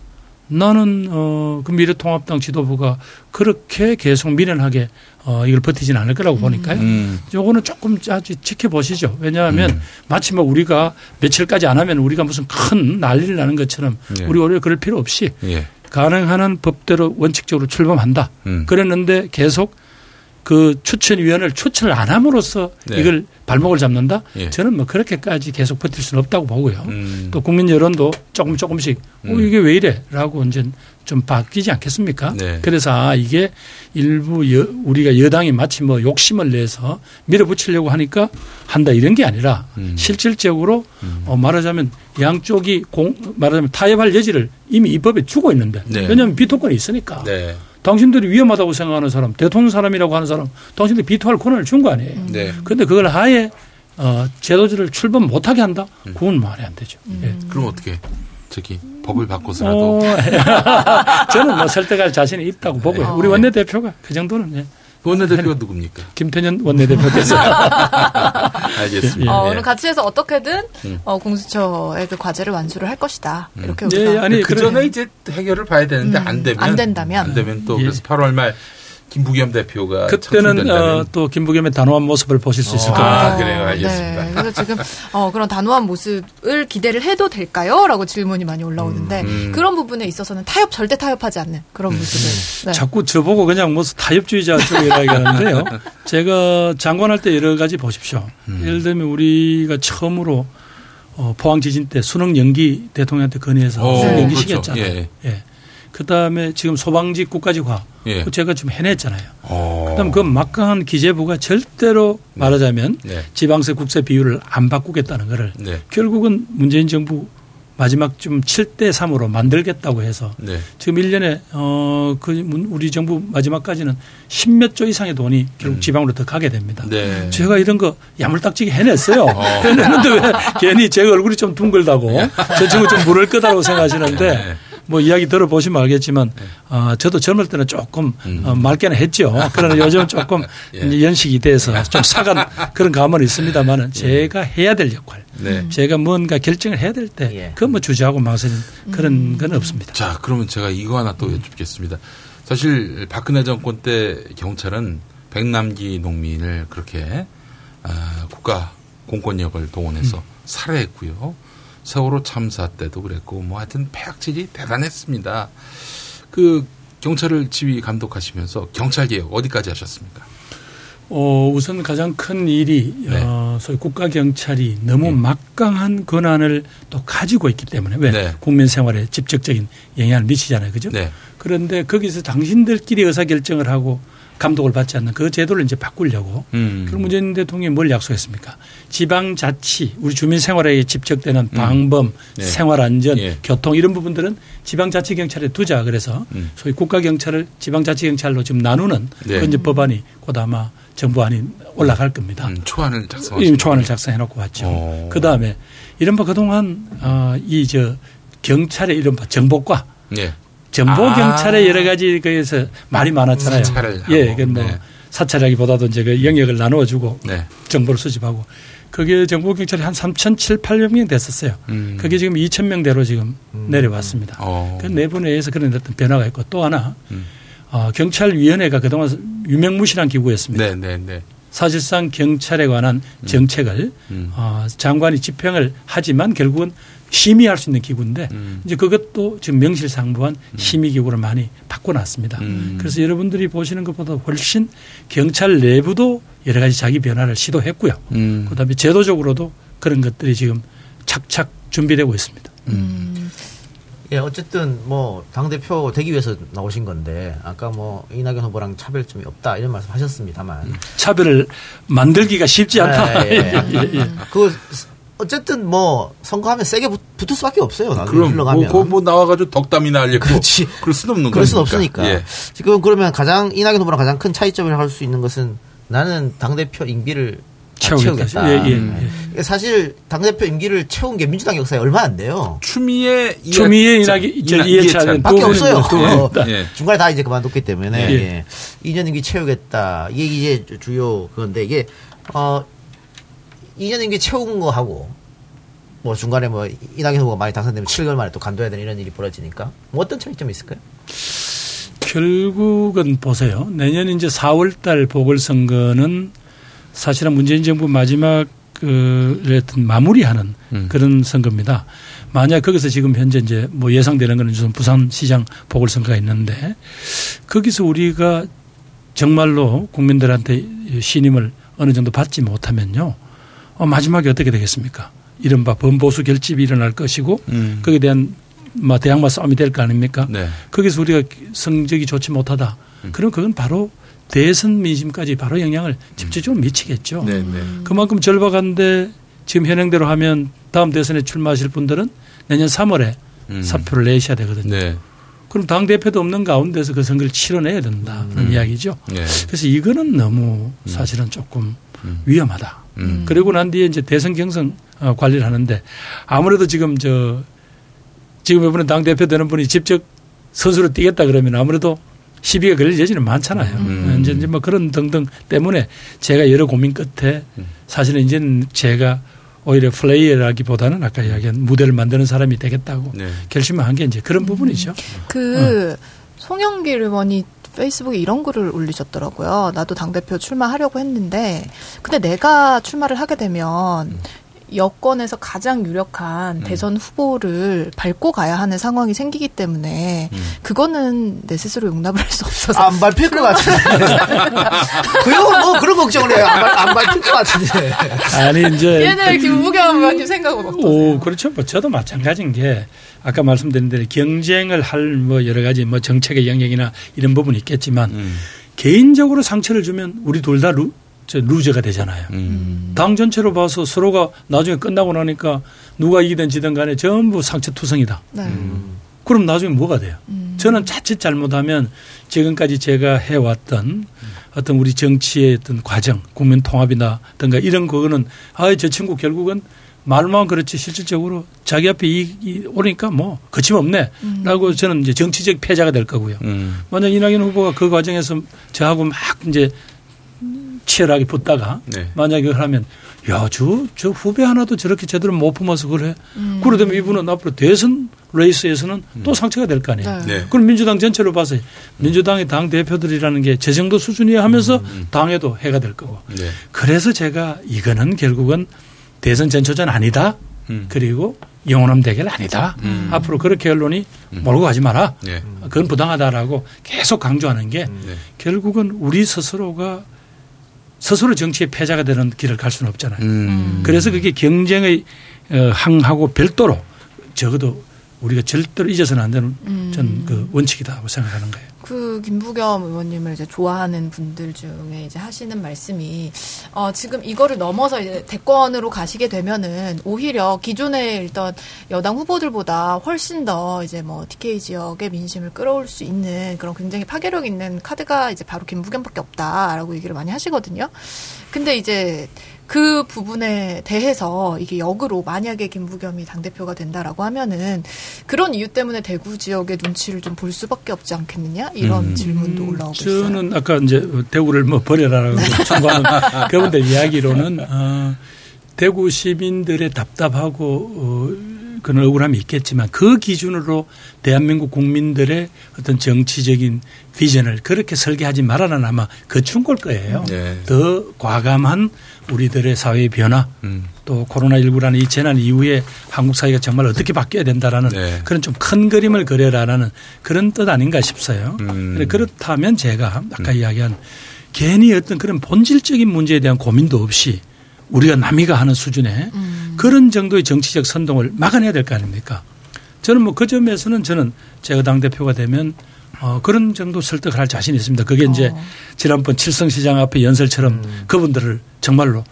나는 어, 그 미래통합당 지도부가 그렇게 계속 미련하게 어, 이걸 버티지는 않을 거라고 보니까요. 음. 요거는 조금 아주 지켜보시죠. 왜냐하면 음. 마치 뭐 우리가 며칠까지 안 하면 우리가 무슨 큰 난리를 나는 것처럼 예. 우리 오히려 그럴 필요 없이 예. 가능한 한 법대로 원칙적으로 출범한다. 음. 그랬는데 계속 그 추천위원을 추천을 안 함으로써 네. 이걸 발목을 잡는다. 예. 저는 뭐 그렇게까지 계속 버틸 수는 없다고 보고요. 음. 또 국민 여론도 조금 조금씩 어, 음. 이게 왜 이래 라고 이제 좀 바뀌지 않겠습니까? 네. 그래서 아 이게 일부 여, 우리가 여당이 마치 뭐 욕심을 내서 밀어붙이려고 하니까 한다 이런 게 아니라 음. 실질적으로 어, 말하자면 양쪽이 공 말하자면 타협할 여지를 이미 이 법에 주고 있는데 네. 왜냐하면 비토권이 있으니까 네. 당신들이 위험하다고 생각하는 사람 대통령 사람이라고 하는 사람 당신들 비토할 권한을 준 거 아니에요. 네. 그런데 그걸 아예 어, 제도제를 출범 못하게 한다? 음. 그건 말이 안 되죠. 예. 그럼 어떻게 저기 법을 바꿔서라도 어, 저는 뭐 설득할 자신이 있다고 보고요. 네. 우리 원내대표가 그 정도는 예. 원내대표가 누굽니까? 김태년 원내대표께서 알겠습니다. 어, 예. 그럼 같이 해서 어떻게든 음. 어, 공수처의 그 과제를 완수를 할 것이다. 이렇게 네, 우리가 아니, 그 그래. 전에 이제 해결을 봐야 되는데 음, 안 되면 안 된다면. 안 되면 또 예. 그래서 8월 말 김부겸 대표가 그때는 어, 또 김부겸의 단호한 모습을 보실 수 있을 어, 겁니다. 아, 그래요. 알겠습니다. 네, 그래서 지금 어, 그런 단호한 모습을 기대를 해도 될까요? 라고 질문이 많이 올라오는데 음. 그런 부분에 있어서는 타협 절대 타협하지 않는 그런 모습을 네. 자꾸 저보고 그냥 무슨 타협주의자 쪽이라 얘기하는데요. 제가 장관할 때 여러 가지 보십시오. 음. 예를 들면 우리가 처음으로 어, 포항 지진 때 수능 연기 대통령한테 건의해서 오, 수능 연기 그렇죠. 시켰잖아요. 예. 예. 그 다음에 지금 소방직 국가직화. 예. 그 제가 지금 해냈잖아요. 어. 그다음 그 막강한 기재부가 절대로 말하자면 네. 지방세 국세 비율을 안 바꾸겠다는 거를 네. 결국은 문재인 정부 마지막 좀 7대 3으로 만들겠다고 해서 네. 지금 1년에 어그 우리 정부 마지막까지는 10몇 조 이상의 돈이 결국 지방으로 더 가게 됩니다. 음. 네. 제가 이런 거 야물딱지게 해냈어요. 해냈는데 왜 괜히 제가 얼굴이 좀 둥글다고 저 친구 좀 물을 거다라고 생각하시는데 네. 뭐 이야기 들어보시면 알겠지만 어, 저도 젊을 때는 조금 음. 어, 맑게는 했죠. 그러나 요즘은 조금 예. 이제 연식이 돼서 좀 사간 그런 감은 있습니다만은 제가 해야 될 역할, 네. 제가 뭔가 결정을 해야 될때 예. 그건 뭐 주저하고 망설이는 그런 건 없습니다. 자, 그러면 제가 이거 하나 또 여쭙겠습니다. 사실 박근혜 정권 때 경찰은 백남기 농민을 그렇게 아, 국가 공권력을 동원해서 살해했고요. 세월호 참사 때도 그랬고 뭐 하여튼 폐악질이 대단했습니다. 그 경찰을 지휘 감독하시면서 경찰 개혁 어디까지 하셨습니까? 어, 우선 가장 큰 일이 네. 어, 소위 국가 경찰이 너무 예. 막강한 권한을 또 가지고 있기 때문에 왜 네. 국민 생활에 직접적인 영향을 미치잖아요, 그죠? 네. 그런데 거기서 당신들끼리 의사 결정을 하고 감독을 받지 않는 그 제도를 이제 바꾸려고 음. 그럼 문재인 대통령이 뭘 약속했습니까? 지방자치, 우리 주민 생활에 집적되는 방범, 음. 네. 생활안전, 예. 교통 이런 부분들은 지방자치 경찰에 두자 그래서 음. 소위 국가 경찰을 지방자치 경찰로 지금 나누는 네. 그 이제 법안이 곧 아마 정부안이 올라갈 겁니다. 음, 초안을 이미 작성하신 초안을 거예요? 작성해 놓고 왔죠. 어. 그 다음에 이른바 그동안 어, 이저 경찰의 이른바 정보과 예. 정보 아. 경찰의 여러 가지 거에서 말이 많았잖아요. 사찰을. 예, 그뭐 네. 사찰하기보다도 이제 그 영역을 나누어 주고 네. 정보를 수집하고 그게 정보 경찰이 한 3,700명 됐었어요. 음. 그게 지금 2,000명대로 지금 내려왔습니다. 어. 그 내분에서 그런 어떤 변화가 있고 또 하나 음. 어, 경찰위원회가 그동안 유명무실한 기구였습니다. 네, 네, 네. 사실상 경찰에 관한 정책을 음. 어, 장관이 집행을 하지만 결국은 심의할 수 있는 기구인데 음. 이제 그것도 지금 명실상부한 심의 기구로 많이 바꿔놨습니다. 음. 그래서 여러분들이 보시는 것보다 훨씬 경찰 내부도 여러 가지 자기 변화를 시도했고요. 음. 그다음에 제도적으로도 그런 것들이 지금 착착 준비되고 있습니다. 예, 어쨌든 뭐 당 대표 되기 위해서 나오신 건데 아까 뭐 이낙연 후보랑 차별점이 없다 이런 말씀 하셨습니다만 차별을 만들기가 쉽지 않다. 예, 예. 예, 예. 그 어쨌든 뭐 선거하면 세게 붙, 붙을 수밖에 없어요. 그럼 뭐, 흘러가면. 그, 뭐 나와가지고 덕담이나 알려고 그렇지. 그럴 수는 없는 그럴 수는. 없으니까. 예. 지금 그러면 가장 이낙연 후보랑 가장 큰 차이점을 할 수 있는 것은 나는 당 대표 임기를 다 채우겠다. 예, 예, 음. 사실 당 대표 임기를 채운 게 민주당 역사에 얼마 안 돼요. 추미애 추미애 자, 이낙이 이해찬. 밖에 없어요. 어. 예. 중간에 다 이제 그만뒀기 때문에 예. 예. 2년 임기 채우겠다. 이게 이제 주- 주요 그건데 이게 어 2년 임기 채운 거 하고 뭐 중간에 뭐 이낙연 후보가 많이 당선되면 7개월 만에 또 간둬야 되는 이런 일이 벌어지니까 뭐 어떤 차이점이 있을까요? 결국은 보세요. 내년 이제 4월달 보궐선거는 사실은 문재인 정부 마지막 그 마무리하는 음. 그런 선거입니다. 만약 거기서 지금 현재 이제 뭐 예상되는 거는 우선 부산시장 보궐선거가 있는데 거기서 우리가 정말로 국민들한테 신임을 어느 정도 받지 못하면요. 어, 마지막에 어떻게 되겠습니까? 이른바 범보수 결집이 일어날 것이고 음. 거기에 대한 뭐 대항마 싸움이 될 거 아닙니까? 네. 거기서 우리가 성적이 좋지 못하다. 음. 그럼 그건 바로 대선 민심까지 바로 영향을 직접적으로 미치겠죠. 네, 네. 그만큼 절박한데 지금 현행대로 하면 다음 대선에 출마하실 분들은 내년 3월에 음. 사표를 내셔야 되거든요. 네. 그럼 당 대표도 없는 가운데서 그 선거를 치러내야 된다 그런 이야기죠. 네. 그래서 이거는 너무 사실은 조금 음. 위험하다. 음. 그리고 난 뒤에 이제 대선 경선 어, 관리를 하는데 아무래도 지금 저 지금 이번에 당 대표 되는 분이 직접 선수로 뛰겠다 그러면 아무래도 시비가 걸릴 여지는 많잖아요. 음. 이제, 이제 뭐 그런 등등 때문에 제가 여러 고민 끝에 음. 사실은 이제는 제가 오히려 플레이어라기보다는 아까 이야기한 무대를 만드는 사람이 되겠다고 네. 결심을 한 게 이제 그런 부분이죠. 그 송영길 의원이 페이스북에 이런 글을 올리셨더라고요. 나도 당대표 출마하려고 했는데, 근데 내가 출마를 하게 되면, 여권에서 가장 유력한 대선 후보를 밟고 가야 하는 상황이 생기기 때문에 그거는 내 스스로 용납을 할 수 없어서 안 밟힐 것 같은데. 그 형은 뭐 그런 걱정을 해요. 안, 밟, 안 밟힐 것 같은데. 아니 이제 얘네 김부겸 의원님 생각은 어떠세요? 오, 그렇죠. 뭐 저도 마찬가지인 게 아까 말씀드린 대로 경쟁을 할 뭐 여러 가지 뭐 정책의 영역이나 이런 부분이 있겠지만 음. 개인적으로 상처를 주면 우리 둘다 루, 저 loser가 되잖아요. 음. 당 전체로 봐서 서로가 나중에 끝나고 나니까 누가 이기든 지든 간에 전부 상처 투성이다. 네. 그럼 나중에 뭐가 돼요? 음. 저는 자칫 잘못하면 지금까지 제가 해왔던 어떤 우리 정치의 어떤 과정, 국민 통합이나든가 이런 거는 아, 저 친구 결국은 말만 그렇지 실질적으로 자기 앞에 이익이 오니까 뭐 거침없네. 라고 저는 이제 정치적 패자가 될 거고요. 음. 만약 이낙연 후보가 그 과정에서 저하고 막 이제 치열하게 붙다가 네. 만약에 그걸 하면 야, 저, 저 후배 하나도 저렇게 제대로 못 품어서 그래. 그러다면 이분은 앞으로 대선 레이스에서는 또 상처가 될 거 아니에요. 네. 네. 그럼 민주당 전체로 봐서 민주당의 당 대표들이라는 게 제 정도 수준이야 하면서 당에도 해가 될 거고. 네. 그래서 제가 이거는 결국은 대선 전초전 아니다. 음. 그리고 영원함 대결 아니다. 앞으로 그렇게 언론이 몰고 가지 마라. 네. 그건 부당하다라고 계속 강조하는 게 네. 결국은 우리 스스로가 스스로 정치의 패자가 되는 길을 갈 수는 없잖아요. 음. 그래서 그게 경쟁의 어, 항하고 별도로 적어도 우리가 절대로 잊어서는 안 되는 전그 원칙이다고 생각하는 거예요. 그 김부겸 의원님을 이제 좋아하는 분들 중에 이제 하시는 말씀이 어 지금 이거를 넘어서 이제 대권으로 가시게 되면은 오히려 기존의 일단 여당 후보들보다 훨씬 더 이제 뭐 TK 지역의 민심을 끌어올 수 있는 그런 굉장히 파괴력 있는 카드가 이제 바로 김부겸밖에 없다라고 얘기를 많이 하시거든요. 근데 이제 그 부분에 대해서 이게 역으로 만약에 김부겸이 당대표가 된다라고 하면은 그런 이유 때문에 대구 지역의 눈치를 좀 볼 수밖에 없지 않겠느냐? 이런 음. 질문도 올라오고 있어요. 저는 아까 이제 대구를 뭐 버려라라고 청구하는 그분들 이야기로는 어, 대구 시민들의 답답하고 어, 그런 억울함이 있겠지만 그 기준으로 대한민국 국민들의 어떤 정치적인 비전을 그렇게 설계하지 말아라는 아마 그 충고일 거예요. 네. 더 과감한 우리들의 사회의 변화 음. 또 코로나19라는 이 재난 이후에 한국 사회가 정말 어떻게 바뀌어야 된다라는 네. 그런 좀 큰 그림을 그려라라는 그런 뜻 아닌가 싶어요. 음. 그렇다면 제가 아까 이야기한 괜히 어떤 그런 본질적인 문제에 대한 고민도 없이 우리가 남이가 하는 수준의 그런 정도의 정치적 선동을 막아내야 될 거 아닙니까? 저는 뭐 그 점에서는 저는 제가 당 대표가 되면 어, 그런 정도 설득을 할 자신이 있습니다. 그게 이제 어. 지난번 칠성시장 앞에 연설처럼 그분들을 정말로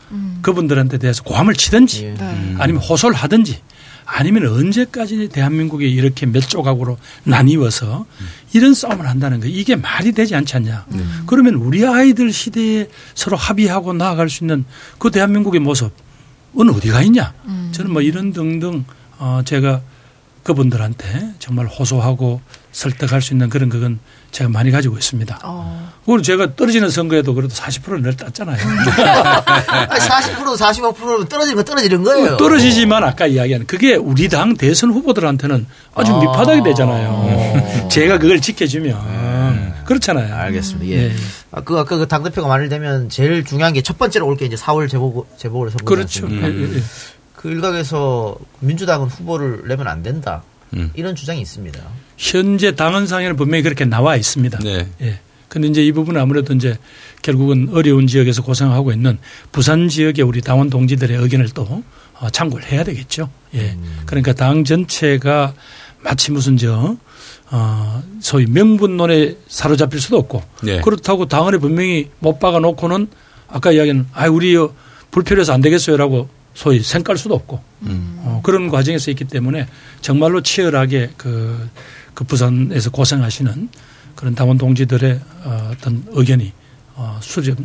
그분들한테 대해서 고함을 치든지 예. 네. 아니면 호소를 하든지 아니면 언제까지 대한민국이 이렇게 몇 조각으로 나뉘어서 이런 싸움을 한다는 거 이게 말이 되지 않지 않냐. 그러면 우리 아이들 시대에 서로 합의하고 나아갈 수 있는 그 대한민국의 모습은 어디가 있냐. 저는 뭐 이런 등등 어 제가 그분들한테 정말 호소하고 설득할 수 있는 그런 그건 제가 많이 가지고 있습니다. 어. 그리고 제가 떨어지는 선거에도 그래도 40%를 늘 땄잖아요. 아니, 40% 45% 떨어지는 거 떨어지는 거예요. 떨어지지만 아까 이야기한 그게 우리 당 대선 후보들한테는 아주 아. 밑바닥이 되잖아요. 제가 그걸 지켜주면 그렇잖아요. 알겠습니다. 예. 예. 아, 그 아까 그 당대표가 말을 되면 제일 중요한 게 첫 번째로 올 게 이제 4월 재보 재보궐 선거. 그렇죠. 음. 예, 예, 예. 그 일각에서 민주당은 후보를 내면 안 된다. 음. 이런 주장이 있습니다. 현재 당헌상에는 분명히 그렇게 나와 있습니다. 네. 예. 근데 이제 이 부분은 아무래도 이제 결국은 어려운 지역에서 고생하고 있는 부산 지역의 우리 당원 동지들의 의견을 또 어, 참고를 해야 되겠죠. 예. 그러니까 당 전체가 마치 무슨 저, 어, 소위 명분론에 사로잡힐 수도 없고 네. 그렇다고 당원에 분명히 못 박아 놓고는 아까 이야기는 아, 우리 요 불필요해서 안 되겠어요라고 소위 생깔 수도 없고 어, 그런 과정에서 있기 때문에 정말로 치열하게 그, 그 부산에서 고생하시는 그런 당원 동지들의 어, 어떤 의견이 어, 수렴,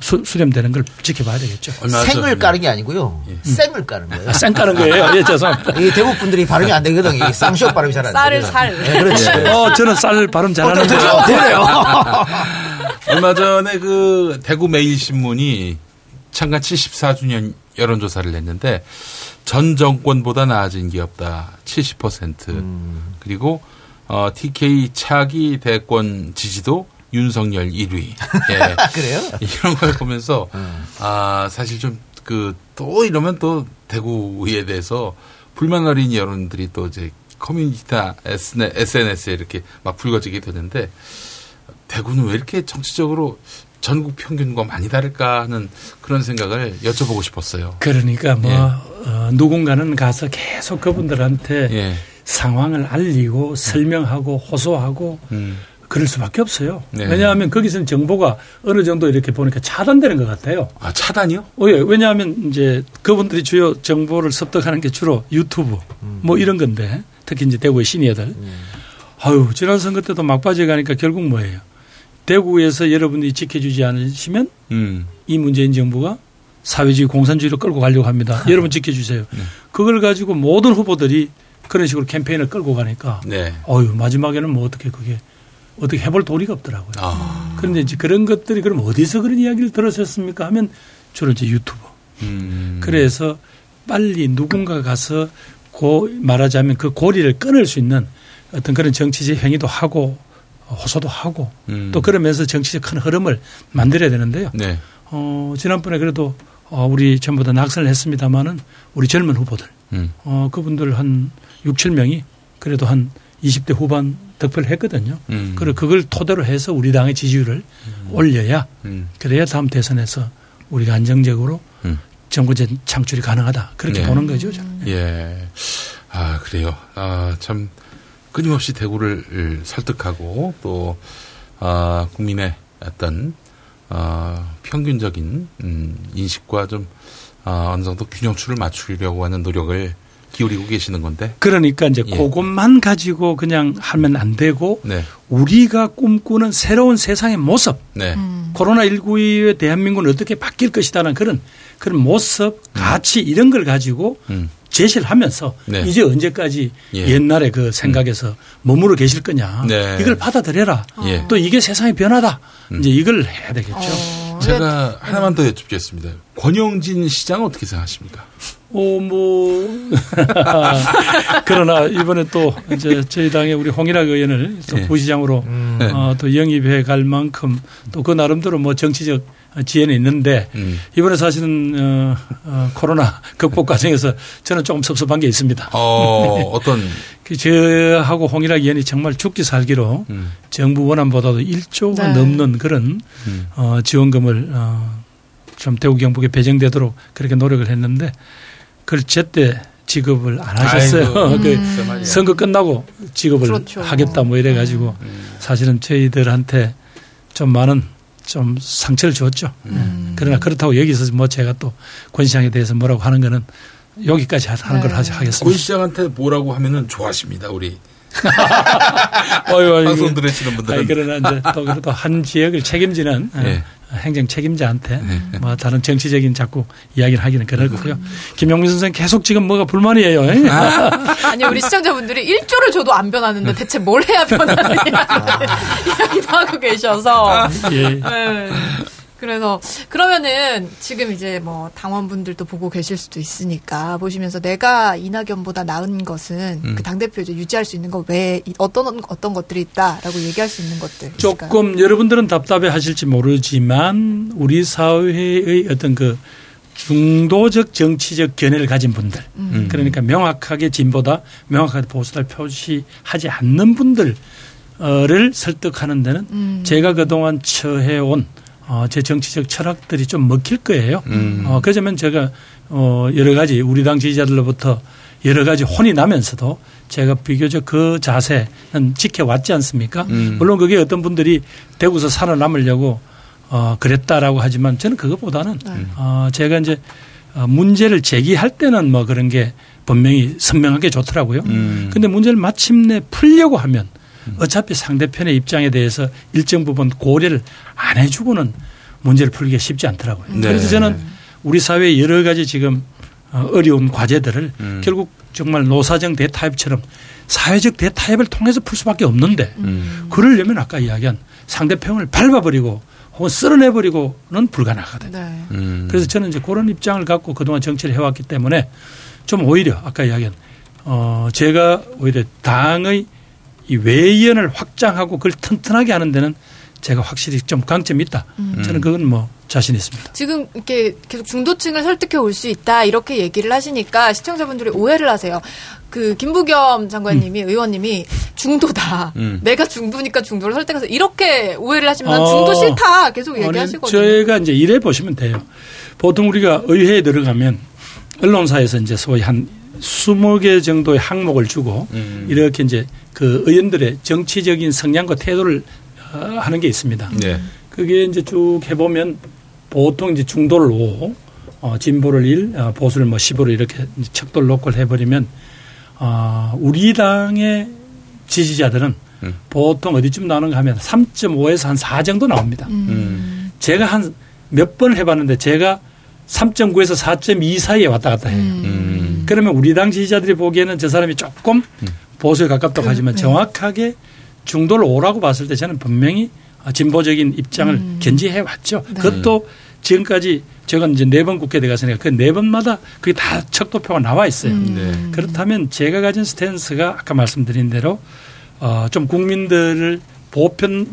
수, 수렴되는 걸 지켜봐야 되겠죠. 생을 전- 까는 게 아니고요. 생을 까는 거예요. 아, 쌩 까는 거예요. 예, 죄송합니다. 이 대북 분들이 발음이 안 되거든. 이 쌍시옥 발음이 잘안 쌀을 되거든. 살. 네, 그렇지. 어, 저는 쌀 발음 잘하는데. 어, 그래요. 얼마 전에 그 대구 매일 신문이 창간 74주년 여론조사를 냈는데 전 정권보다 나아진 게 없다. 70%. 그리고 어, TK 차기 대권 지지도 윤석열 1위. 예. 그래요? 이런 걸 보면서 아 사실 좀 그 또 이러면 또 대구에 대해서 불만 어린 여러분들이 또 이제 커뮤니티나 SNS에 이렇게 막 불거지게 되는데 대구는 왜 이렇게 정치적으로 전국 평균과 많이 다를까 하는 그런 생각을 여쭤보고 싶었어요. 그러니까 뭐 예. 어, 누군가는 가서 계속 그분들한테 예. 상황을 알리고 설명하고 호소하고 음. 그럴 수밖에 없어요. 네. 왜냐하면 거기서는 정보가 어느 정도 이렇게 보니까 차단되는 것 같아요. 아, 차단이요? 어, 예. 왜냐하면 이제 그분들이 주요 정보를 습득하는 게 주로 유튜브 뭐 이런 건데 특히 이제 대구의 시니어들. 아유, 지난 선거 때도 막바지에 가니까 결국 뭐예요? 대구에서 여러분들이 지켜주지 않으시면 음. 이 문재인 정부가 사회주의 공산주의로 끌고 가려고 합니다. 여러분 지켜주세요. 네. 그걸 가지고 모든 후보들이 그런 식으로 캠페인을 끌고 가니까 네. 어유 마지막에는 뭐 어떻게 그게 어떻게 해볼 도리가 없더라고요. 아. 그런데 이제 그런 것들이 그럼 어디서 그런 이야기를 들으셨습니까 하면 주로 이제 유튜브. 음. 그래서 빨리 누군가 가서 고 말하자면 그 고리를 끊을 수 있는 어떤 그런 정치적 행위도 하고 호소도 하고 음. 또 그러면서 정치적 큰 흐름을 만들어야 되는데요. 네. 어, 지난번에 그래도 어, 우리 전부 다 낙선을 했습니다마는 우리 젊은 후보들 음. 어, 그분들 한 6, 7명이 그래도 한 20대 후반 득표를 했거든요. 음. 그리고 그걸 토대로 해서 우리 당의 지지율을 올려야 음. 그래야 다음 대선에서 우리가 안정적으로 음. 정권제 창출이 가능하다. 그렇게 네. 보는 거죠. 저는. 예. 아, 그래요. 아, 참, 끊임없이 대구를 설득하고 또, 아, 국민의 어떤, 아, 평균적인, 음, 인식과 좀, 아, 어느 정도 균형추를 맞추려고 하는 노력을 기울이고 계시는 건데. 그러니까 이제 예. 그것만 가지고 그냥 하면 안 되고 네. 우리가 꿈꾸는 새로운 세상의 모습 네. 코로나 19 이후에 대한민국은 어떻게 바뀔 것이다는 그런 그런 모습, 가치 이런 걸 가지고 음. 제시를 하면서 네. 이제 언제까지 예. 옛날에 그 생각에서 머무르 계실 거냐. 네. 이걸 받아들여라. 예. 또 이게 세상의 변화다. 음. 이제 이걸 해야 되겠죠. 어, 제가 하나만 더 여쭙겠습니다. 권영진 시장은 어떻게 생각하십니까? 어, 뭐. 그러나 이번에 또 이제 저희 당의 우리 홍일학 의원을 또 예. 부시장으로 네. 어, 또 영입해 갈 만큼 또 그 나름대로 뭐 정치적 지혜는 있는데 음. 이번에 사실은 어, 어, 코로나 극복 과정에서 저는 조금 섭섭한 게 있습니다. 어, 어떤, 그 저하고 홍일학 의원이 정말 죽기 살기로 음. 정부 원안보다도 1조가 네. 넘는 그런 음. 어, 지원금을 어, 좀 대구 경북에 배정되도록 그렇게 노력을 했는데 그걸 제때 지급을 안 하셨어요. 아이고, 그 말이야. 선거 끝나고 지급을 그렇죠. 하겠다 뭐 이래 가지고 음. 사실은 저희들한테 좀 많은 좀 상처를 줬죠. 음. 그러나 그렇다고 여기서 뭐 제가 또 권시장에 대해서 뭐라고 하는 거는 여기까지 하는 걸 네. 하지 권 하겠습니다. 시장한테 뭐라고 하면은 좋아하십니다, 우리. 어이, 어이, 방송 들으시는 분들은. 아니, 그러나 이제 또 그래도 한 지역을 책임지는 어, 예. 행정 책임자한테 네. 뭐 다른 정치적인 자꾸 이야기를 하기는 그렇고요. 김영민 선생 계속 지금 뭐가 불만이에요. 예? 아니 우리 시청자분들이 1조를 줘도 안 변하는데 대체 뭘 해야 변하느냐 이야기도 하고 계셔서 예. 네. 그래서 그러면은 지금 이제 뭐 당원분들도 보고 계실 수도 있으니까 보시면서 내가 이낙연보다 나은 것은 음. 그당 대표 이제 유지할 수 있는 거 왜 어떤 어떤 것들이 있다라고 얘기할 수 있는 것들 있을까요? 조금 여러분들은 답답해 하실지 모르지만 우리 사회의 어떤 그 중도적 정치적 견해를 가진 분들 음. 그러니까 명확하게 진보다 명확하게 보수다를 표시하지 않는 분들을 설득하는 데는 음. 제가 그동안 처해온 어, 제 정치적 철학들이 좀 먹힐 거예요. 음. 어, 그러자면 제가 어, 여러 가지 우리 당 지지자들로부터 여러 가지 혼이 나면서도 제가 비교적 그 자세는 지켜왔지 않습니까? 음. 물론 그게 어떤 분들이 대구서 살아남으려고 어, 그랬다라고 하지만 저는 그것보다는 네. 어, 제가 이제 어, 문제를 제기할 때는 뭐 그런 게 분명히 선명하게 좋더라고요. 음. 근데 문제를 마침내 풀려고 하면 어차피 상대편의 입장에 대해서 일정 부분 고려를 안 해주고는 문제를 풀기가 쉽지 않더라고요. 네. 그래서 저는 우리 사회의 여러 가지 지금 어, 어려운 과제들을 음. 결국 정말 노사정 대타협처럼 사회적 대타협을 통해서 풀 수밖에 없는데 음. 그러려면 아까 이야기한 상대편을 밟아버리고 혹은 쓸어내버리고는 불가능하거든요. 네. 음. 그래서 저는 이제 그런 입장을 갖고 그동안 정치를 해왔기 때문에 좀 오히려 아까 이야기한 어 제가 오히려 당의 이 외연을 확장하고 그걸 튼튼하게 하는 데는 제가 확실히 좀 강점이 있다. 저는 그건 뭐 자신 있습니다. 지금 이렇게 계속 중도층을 설득해 올 수 있다 이렇게 얘기를 하시니까 시청자분들이 오해를 하세요. 그 김부겸 장관님이 의원님이 중도다. 음. 내가 중도니까 중도를 설득해서 이렇게 오해를 하시면 난 어. 중도 싫다 계속 얘기하시거든요. 저희가 이제 이래 보시면 돼요. 보통 우리가 의회에 들어가면 언론사에서 이제 소위 한 20개 정도의 항목을 주고 음. 이렇게 이제 그 의원들의 정치적인 성향과 태도를 어, 하는 게 있습니다. 네. 그게 이제 쭉 해보면 보통 이제 중도를 5, 어, 진보를 1, 어, 보수를 뭐 10으로 이렇게 척도를 놓고 해버리면 어, 우리 당의 지지자들은 음. 보통 어디쯤 나오는가 하면 3.5에서 한 4 정도 나옵니다. 음. 제가 한 몇 번을 해봤는데 제가 3.9에서 4.2 사이에 왔다 갔다 해요. 음. 그러면 우리 당 지지자들이 보기에는 저 사람이 조금 보수에 가깝다고 그, 하지만 네. 정확하게 중도를 오라고 봤을 때 저는 분명히 아, 진보적인 입장을 음. 견지해 왔죠. 네. 그것도 지금까지 제가 이제 네 번 국회 들어갔으니까 그 네 번마다 그게 다 척도표가 나와 있어요. 음. 네. 그렇다면 제가 가진 스탠스가 아까 말씀드린 대로 어, 좀 국민들을 보편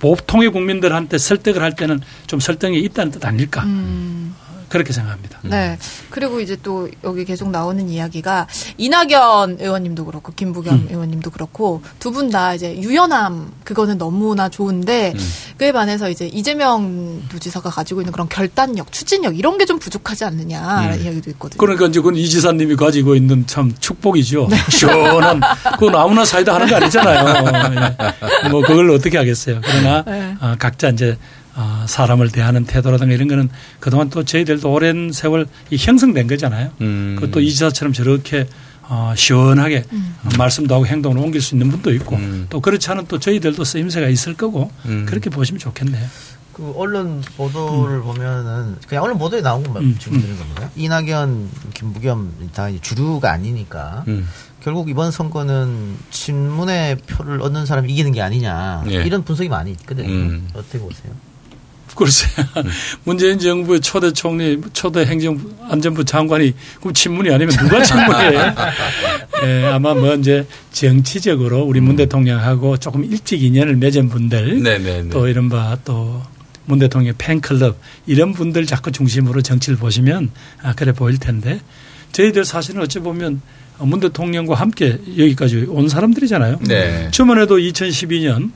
보통의 국민들한테 설득을 할 때는 좀 설득이 있다는 뜻 아닐까 음. 그렇게 생각합니다. 네. 그리고 이제 또 여기 계속 나오는 이야기가 이낙연 의원님도 그렇고 김부겸 음. 의원님도 그렇고 두 분 다 이제 유연함 그거는 너무나 좋은데 그에 반해서 이제 이재명 도지사가 가지고 있는 그런 결단력, 추진력 이런 게 좀 부족하지 않느냐 음. 이야기도 있거든요. 그러니까 이제 그건 이 지사님이 가지고 있는 참 축복이죠. 네. 시원한 그건 아무나 사이다 하는 거 아니잖아요. 예. 뭐 그걸 어떻게 하겠어요. 그러나 네. 어, 각자 이제 어, 사람을 대하는 태도라든가 이런 거는 그동안 또 저희들도 오랜 세월 이 형성된 거잖아요. 음. 그것도 이 지사처럼 저렇게 어, 시원하게 어, 말씀도 하고 행동을 옮길 수 있는 분도 있고 음. 또 그렇지 않은 또 저희들도 쓰임새가 있을 거고 음. 그렇게 보시면 좋겠네요. 그 언론 보도를 보면은 그냥 언론 보도에 나온 것만 음, 지금 드린 겁니다. 이낙연, 김부겸 다 주류가 아니니까 음. 결국 이번 선거는 친문의 표를 얻는 사람이 이기는 게 아니냐 예. 이런 분석이 많이 있거든요. 음. 어떻게 보세요? 글쎄, 문재인 정부의 초대 총리, 초대 행정부, 안전부 장관이 그럼 친문이 아니면 누가 친문이에요? 예, 아마 뭐 이제 정치적으로 우리 문 대통령하고 조금 일찍 인연을 맺은 분들, 네네네. 또 이른바 또문 대통령 팬클럽 이런 분들 자꾸 중심으로 정치를 보시면 아, 그래 보일 텐데 저희들 사실은 어찌 보면 문 대통령과 함께 여기까지 온 사람들이잖아요. 네. 저번에도 2012년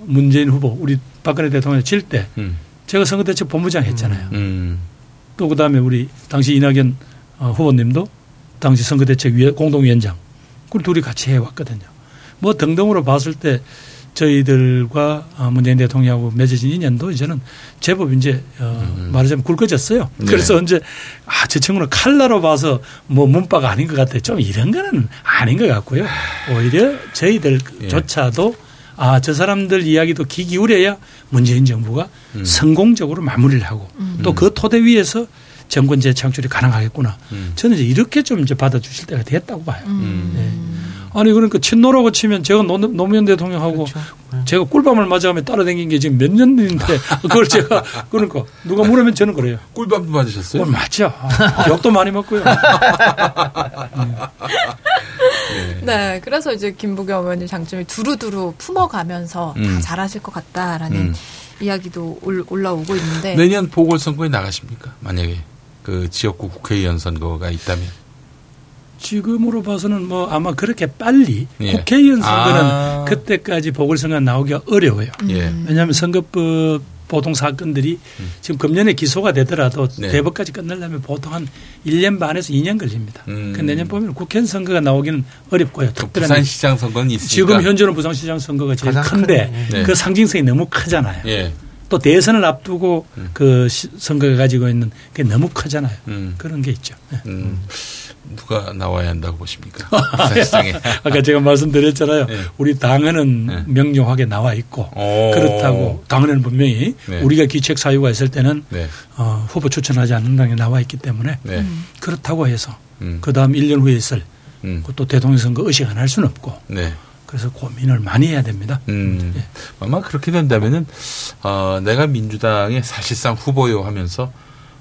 문재인 후보 우리 박근혜 대통령 질때 음. 제가 선거대책 본부장 했잖아요. 음. 또 그다음에 우리 당시 이낙연 어, 후보님도 당시 선거대책 공동위원장 그 둘이 같이 해왔거든요. 뭐 등등으로 봤을 때 저희들과 어, 문재인 대통령하고 맺어진 인연도 이제는 제법 이제 어, 말하자면 굵어졌어요. 네. 그래서 이제 아, 저 친구는 칼라로 봐서 뭐 문바가 아닌 것 같아요. 좀 이런 거는 아닌 것 같고요. 오히려 저희들조차도 아, 저 사람들 이야기도 귀 기울여야 문재인 정부가 성공적으로 마무리를 하고 또그 토대 위에서 정권 재창출이 가능하겠구나. 음. 저는 이제 이렇게 좀 이제 받아주실 때가 됐다고 봐요. 음. 네. 아니 그러니까 친노라고 치면 제가 노, 노무현 대통령하고 제가 꿀밤을 맞아가며 따라다닌 게 지금 몇 년인데 그걸 제가 그러니까 누가 물으면 저는 그래요. 꿀밤도 맞으셨어요? 그건 맞죠. 욕도 많이 먹고요. 네, 그래서 이제 김부겸 의원님 장점이 두루두루 품어가면서 다 음. 잘하실 것 같다라는 음. 이야기도 올, 올라오고 있는데 내년 보궐선거에 나가십니까? 만약에 그 지역구 국회의원 선거가 있다면. 지금으로 봐서는 뭐 아마 그렇게 빨리 예. 국회의원 선거는 아. 그때까지 보궐선거 나오기가 어려워요. 예. 왜냐하면 선거법 보통 사건들이 지금 금년에 기소가 되더라도 음. 네. 대법까지 끝내려면 보통 한 1년 반에서 2년 걸립니다. 음. 그 내년 보면 국회의원 선거가 나오기는 어렵고요. 그 특별한 부산시장 선거는 있으니까. 지금 현재는 부산시장 선거가 제일 큰데 큰, 네. 그 상징성이 너무 크잖아요. 예. 또 대선을 앞두고 음. 그 시- 선거가 가지고 있는 게 너무 크잖아요. 음. 그런 게 있죠. 네. 음. 누가 나와야 한다고 보십니까? 부산시장에. 아까 제가 말씀드렸잖아요. 네. 우리 당헌은 네. 명료하게 나와 있고 오. 그렇다고 당헌에는 분명히 네. 우리가 기책 사유가 있을 때는 네. 어, 후보 추천하지 않는다는 게 나와 있기 때문에 네. 그렇다고 해서 음. 그 다음 1년 후에 있을 음. 또 대통령 선거 의식 안 할 수는 없고 네. 그래서 고민을 많이 해야 됩니다. 음. 예. 아마 그렇게 된다면은 어, 내가 민주당의 사실상 후보요 하면서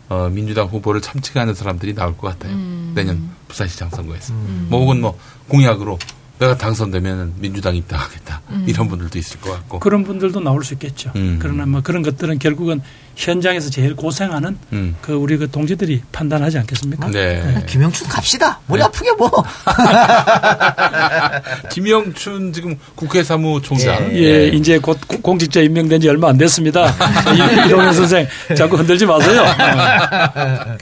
어, 민주당 후보를 참칭하는 사람들이 나올 것 같아요. 내년 부산시장 선거에서. 뭐 혹은 뭐 공약으로 내가 당선되면 민주당 입당하겠다. 이런 분들도 있을 것 같고. 그런 분들도 나올 수 있겠죠. 음. 그러나 뭐 그런 것들은 결국은 현장에서 제일 고생하는 음. 그 우리 그 동지들이 판단하지 않겠습니까? 네. 김영춘 갑시다. 머리 네. 아프게 뭐. 김영춘 지금 국회 사무총장. 예. 예, 이제 곧 고- 공직자 임명된 지 얼마 안 됐습니다. 이- 이동현 선생 자꾸 흔들지 마세요.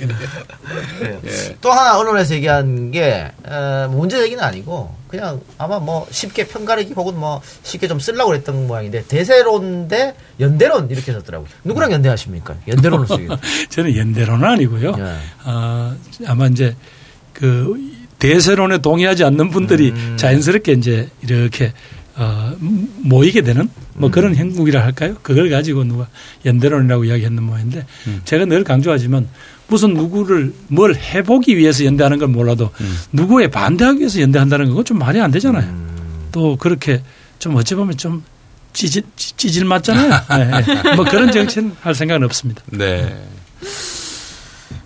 예. 또 하나 언론에서 얘기한 게 어, 문제 얘기는 아니고 그냥 아마 뭐 쉽게 편가르기 혹은 뭐 쉽게 좀 쓰려고 그랬던 모양인데 대세론 대 연대론 이렇게 썼더라고요. 누구랑 연대하십니까? 연대론을 쓰기. 저는 연대로는 아니고요. 예. 어, 아마 이제 그 대세론에 동의하지 않는 분들이 음. 자연스럽게 이제 이렇게 어, 모이게 되는 뭐 음. 그런 행국이라 할까요? 그걸 가지고 누가 연대론이라고 이야기했는 모양인데 음. 제가 늘 강조하지만 무슨 누구를 뭘 해보기 위해서 연대하는 건 몰라도 음. 누구에 반대하기 위해서 연대한다는 건 좀 말이 안 되잖아요. 음. 또 그렇게 좀 어찌 보면 좀 찌질, 찌- 찌질 맞잖아요. 네. 뭐 그런 정치는 할 생각은 없습니다. 네.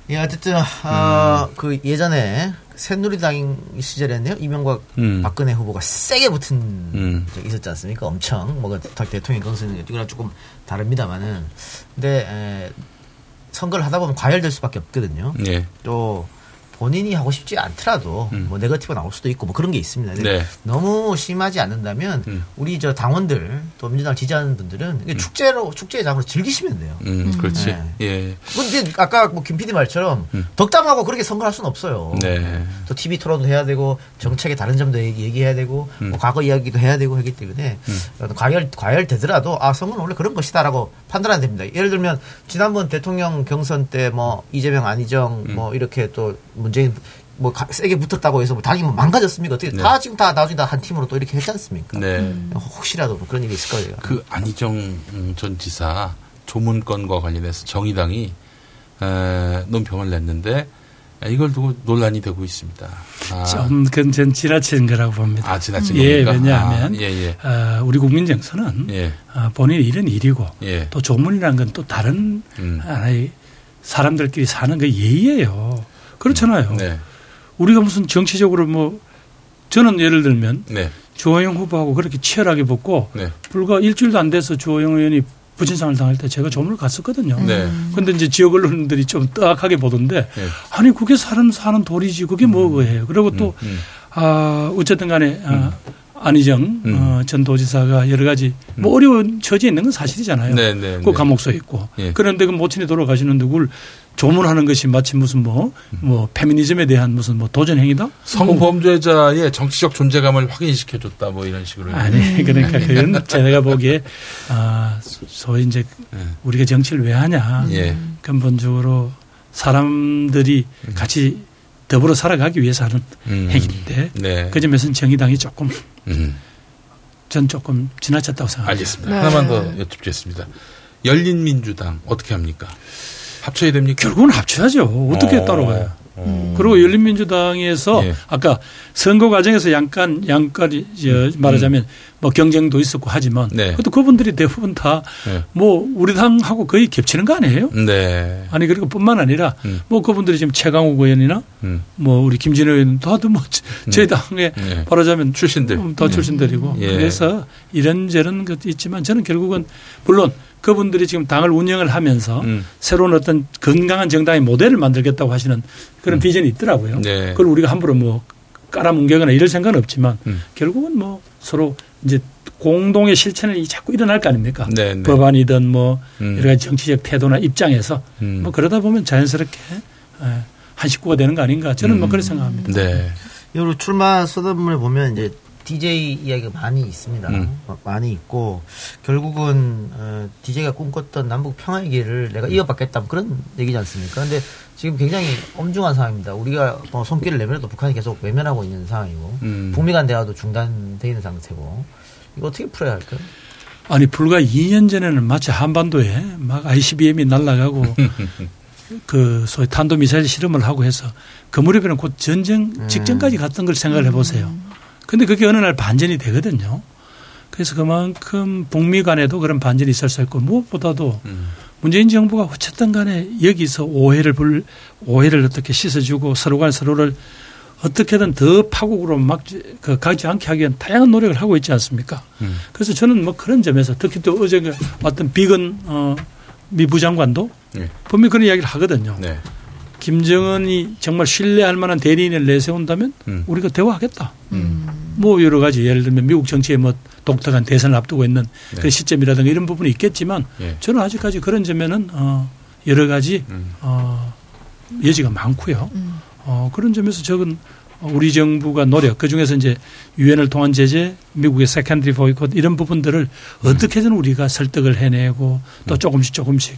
예, 어쨌든 어, 그 예전에 새누리당 시절에는요 이명박 음. 박근혜 후보가 세게 붙은 음. 적이 있었지 않습니까? 엄청 뭐가 대통령 건수는 이거랑 조금 다릅니다만은 근데 에, 선거를 하다 보면 과열될 수밖에 없거든요. 예. 또 본인이 하고 싶지 않더라도 음. 뭐 네거티브가 나올 수도 있고 뭐 그런 게 있습니다. 네. 너무 심하지 않는다면 음. 우리 저 당원들 또 민주당 지지하는 분들은 이게 축제로 축제의 장으로 즐기시면 돼요. 음, 그렇지. 네. 예. 근데 아까 뭐 김 PD 말처럼 음. 덕담하고 그렇게 선거할 수는 없어요. 네. 또 TV 토론도 해야 되고 정책의 다른 점도 얘기, 얘기해야 되고 음. 뭐 과거 이야기도 해야 되고 하기 때문에 어, 과열 과열 되더라도 아 선거는 원래 그런 것이다라고 판단하면 됩니다. 예를 들면 지난번 대통령 경선 때 뭐 이재명 안희정 음. 뭐 이렇게 또 문재인 뭐 가- 세게 붙었다고 해서 뭐 당이 뭐 망가졌습니까? 어떻게 네. 다 지금 다 나중에 다 한 팀으로 또 이렇게 했지 않습니까? 네. 혹시라도 뭐 그런 일이 있을 거예요. 그 안희정 음, 전 지사 조문건과 관련해서 정의당이 에, 논평을 냈는데 에, 이걸 두고 논란이 되고 있습니다. 아, 좀 그건 전 지나친 거라고 봅니다. 아 지나친 예, 겁니까? 왜냐하면 아, 예, 예. 어, 우리 국민 정서는 예. 어, 본인의 일은 일이고 예. 또 조문이라는 건 또 다른 음. 하나의 사람들끼리 사는 그 예의예요. 그렇잖아요. 네. 우리가 무슨 정치적으로 뭐 저는 예를 들면 네. 주호영 후보하고 그렇게 치열하게 붙고 네. 불과 일주일도 안 돼서 주호영 의원이 부친상을 당할 때 제가 조문을 갔었거든요. 네. 근데 이제 지역 언론들이 좀 뜨악하게 보던데 네. 아니 그게 사람 사는 돌이지 그게 뭐예요. 그리고 또 음. 아, 어쨌든 간에 아, 안희정 음. 어, 전 도지사가 여러 가지 뭐 어려운 처지에 있는 건 사실이잖아요. 네, 네, 그 네. 감옥소에 있고. 예. 그런데 그 모친이 돌아가시는데 그걸 조문하는 것이 마치 무슨 뭐, 뭐, 페미니즘에 대한 무슨 뭐 도전 행위다? 성범죄자의 정치적 존재감을 확인시켜줬다 뭐 이런 식으로. 아니, 그러니까 그건 제가 보기에, 아, 소위 이제 예. 우리가 정치를 왜 하냐. 예. 근본적으로 사람들이 같이 더불어 살아가기 위해서 하는 음. 행위인데 네. 그 점에서는 정의당이 조금 음. 전 조금 지나쳤다고 생각합니다. 알겠습니다. 네. 하나만 더 여쭙겠습니다. 열린민주당 어떻게 합니까? 합쳐야 됩니까? 결국은 합쳐야죠. 어떻게 어. 따라가요? 어. 그리고 열린민주당에서 예. 아까 선거 과정에서 약간 양까지 말하자면 뭐 경쟁도 있었고 하지만 네. 그것도 그분들이 대부분 다뭐 네. 우리 당하고 거의 겹치는 거 아니에요? 네. 아니 그리고 뿐만 아니라 음. 뭐 그분들이 지금 최강욱 의원이나 음. 뭐 우리 김진호 의원 다들 뭐 저희 당에 네. 말하자면 출신들. 음, 다 출신들이고 예. 그래서 이런저런 것도 있지만 저는 결국은 물론 그분들이 지금 당을 운영을 하면서 음. 새로운 어떤 건강한 정당의 모델을 만들겠다고 하시는 그런 비전이 있더라고요. 음. 네. 그걸 우리가 함부로 뭐 깔아뭉개거나 이럴 생각은 없지만 음. 결국은 뭐 서로 이제 공동의 실천이 자꾸 일어날 거 아닙니까? 네, 네. 법안이든 뭐 음. 여러 가지 정치적 태도나 입장에서 음. 뭐 그러다 보면 자연스럽게 예, 한 식구가 되는 거 아닌가 저는 뭐 그렇게 생각합니다. 네. 요 출마 서점을 보면 이제 DJ 이야기가 많이 있습니다. 음. 어, 많이 있고 결국은 어, DJ가 꿈꿨던 남북 평화의 길을 내가 이어받겠다 뭐 그런 얘기지 않습니까? 근데 지금 굉장히 엄중한 상황입니다. 우리가 뭐 손길을 내밀어도 북한이 계속 외면하고 있는 상황이고 음. 북미 간 대화도 중단돼 있는 상태고 이거 어떻게 풀어야 할까요? 아니 불과 2년 전에는 마치 한반도에 막 ICBM이 날아가고 그 소위 탄도 미사일 실험을 하고 해서 그 무렵에는 곧 전쟁 직전까지 갔던 걸 생각을 해보세요. 근데 그게 어느 날 반전이 되거든요. 그래서 그만큼 북미 간에도 그런 반전이 있을 수 있고 무엇보다도 음. 문재인 정부가 어쨌든 간에 여기서 오해를 불 오해를 어떻게 씻어주고 서로 간 서로를 어떻게든 더 파국으로 막 그 가지 않게 하기 위한 다양한 노력을 하고 있지 않습니까? 음. 그래서 저는 뭐 그런 점에서 특히 또 어제 그 왔던 비건 어, 미 부 장관도 네. 분명히 그런 이야기를 하거든요. 네. 김정은이 정말 신뢰할 만한 대리인을 내세운다면 음. 우리가 대화하겠다. 음. 뭐 여러 가지 예를 들면 미국 정치에 뭐 독특한 대선을 앞두고 있는 네. 그 시점이라든가 이런 부분이 있겠지만 예. 저는 아직까지 그런 점에는 어 여러 가지 음. 어 여지가 많고요. 음. 어 그런 점에서 적은 우리 정부가 노력 그 중에서 이제 유엔을 통한 제재, 미국의 secondary boycott 이런 부분들을 어떻게든 우리가 설득을 해내고 또 음. 조금씩 조금씩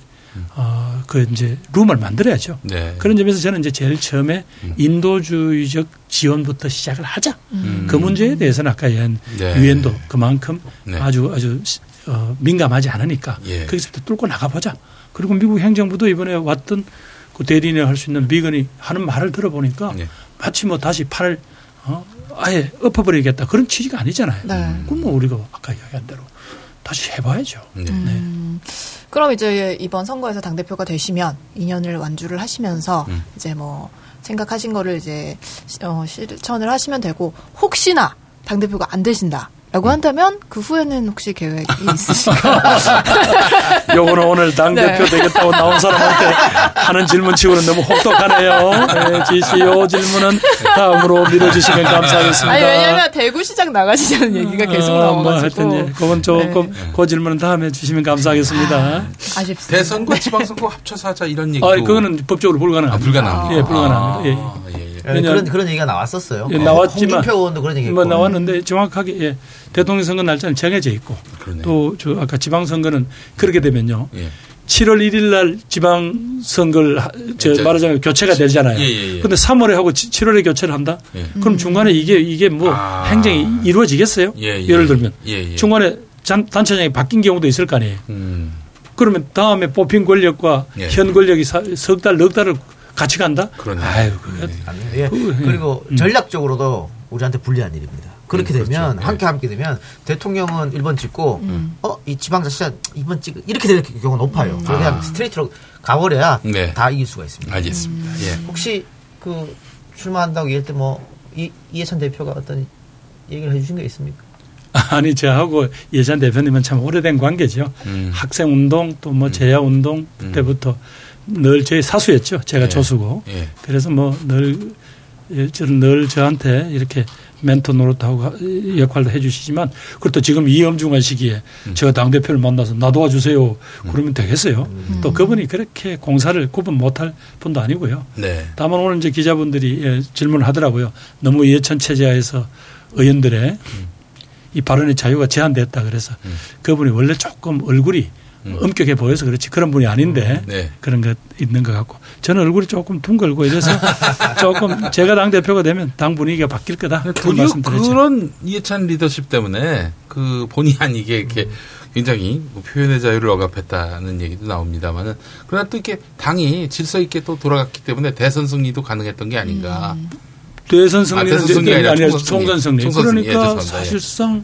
어 그 이제 room을 만들어야죠. 네. 그런 점에서 저는 이제 제일 처음에 음. 인도주의적 지원부터 시작을 하자. 음. 그 문제에 대해서는 아까 얘기한 네. 유엔도 그만큼 네. 아주 아주 시- 어, 민감하지 않으니까 예. 거기서부터 뚫고 나가보자. 그리고 미국 행정부도 이번에 왔던 그 대리인을 할 수 있는 미건이 하는 말을 들어보니까 예. 마치 뭐 다시 팔을 어, 아예 엎어버리겠다 그런 취지가 아니잖아요. 네. 그럼 뭐 우리가 아까 이야기한 대로 다시 해봐야죠. 네. 음, 그럼 이제 이번 선거에서 당 대표가 되시면 2년을 완주를 하시면서 음. 이제 뭐 생각하신 거를 이제 시- 어, 실천을 하시면 되고 혹시나 당 대표가 안 되신다 라고 음. 한다면 그 후에는 혹시 계획이 있으신가요? 요거는 오늘 당 대표 네. 되겠다고 나온 사람한테 하는 질문치고는 너무 혹독하네요. 네, 지시 요 질문은 다음으로 미뤄주시면 감사하겠습니다. 아니 왜냐면 대구시장 나가시자는 얘기가 계속 어, 뭐 나와가지고 하여튼 예, 그건 조금 그 질문은 다음에 주시면 감사하겠습니다. 아쉽습니다. 대선과 지방선거 합쳐서 하자 이런 얘기도 아, 그거는 법적으로 불가능합니다. 아, 불가능합니다. 예, 불가능합니다. 아, 예, 예. 예, 왜냐하면- 그런 그런 얘기가 나왔었어요. 예, 어, 나왔지만 홍준표 의원도 그런 얘기했고. 뭐 나왔는데 정확하게 예, 대통령 선거 날짜는 정해져 있고. 또 저 아까 지방 선거는 그렇게 되면요. 예. 7월 1일 날 지방 선거를 하- 저 말하자면 교체가 되잖아요. 예, 예, 예. 근데 3월에 하고 7월에 교체를 한다? 예. 그럼 중간에 이게 이게 뭐 아. 행정이 이루어지겠어요? 예, 예. 예를 들면 예, 예. 중간에 단- 단체장이 바뀐 경우도 있을 거 아니에요. 음. 그러면 다음에 뽑힌 권력과 예. 현 권력이 석 달, 넉 달을 같이 간다? 그러네. 아유, 그거 네. 아니, 예. 그, 예. 그리고 음. 전략적으로도 우리한테 불리한 일입니다. 그렇게 음, 되면 그렇죠. 함께 함께 되면 대통령은 1번 찍고 음. 어이 지방자치단 2번 찍 이렇게 될 경우가 높아요. 그래서 그냥 아. 스트레이트로 가버려야 네. 다 이길 수가 있습니다. 알겠습니다. 예. 혹시 그 출마한다고 얘기할 때뭐 이해찬 대표가 어떤 얘기를 해주신 게 있습니까? 아니 저하고 예전 대표님은 참 오래된 관계죠. 음. 학생 운동 또뭐 제야 운동 때부터 늘 저희 사수였죠. 제가 예. 조수고. 예. 그래서 뭐 늘 저는 늘 저한테 이렇게 멘토 노릇하고 하- 역할도 해주시지만 그것도 지금 이 엄중한 시기에 음. 제가 당 대표를 만나서 나 도와주세요. 그러면 되겠어요. 음. 또 그분이 그렇게 공사를 구분 못할 분도 아니고요. 네. 다만 오늘 이제 기자분들이 예, 질문을 하더라고요. 너무 예천 체제하에서 의원들의 이 발언의 자유가 제한됐다 그래서 음. 그분이 원래 조금 얼굴이 음. 엄격해 보여서 그렇지 그런 분이 아닌데 네. 그런 것 있는 것 같고 저는 얼굴이 조금 둥글고 이래서 조금 제가 당 대표가 되면 당 분위기가 바뀔 거다 도리어. 그런 이해찬 리더십 때문에 그 본의 아니게 이렇게 굉장히 뭐 표현의 자유를 억압했다는 얘기도 나옵니다만은 그러나 또 이렇게 당이 질서 있게 또 돌아갔기 때문에 대선 승리도 가능했던 게 아닌가. 대선 승리는 아, 대선 승리가 아니라 총선 승리. 총선 승리. 승리. 예, 그러니까. 예. 사실상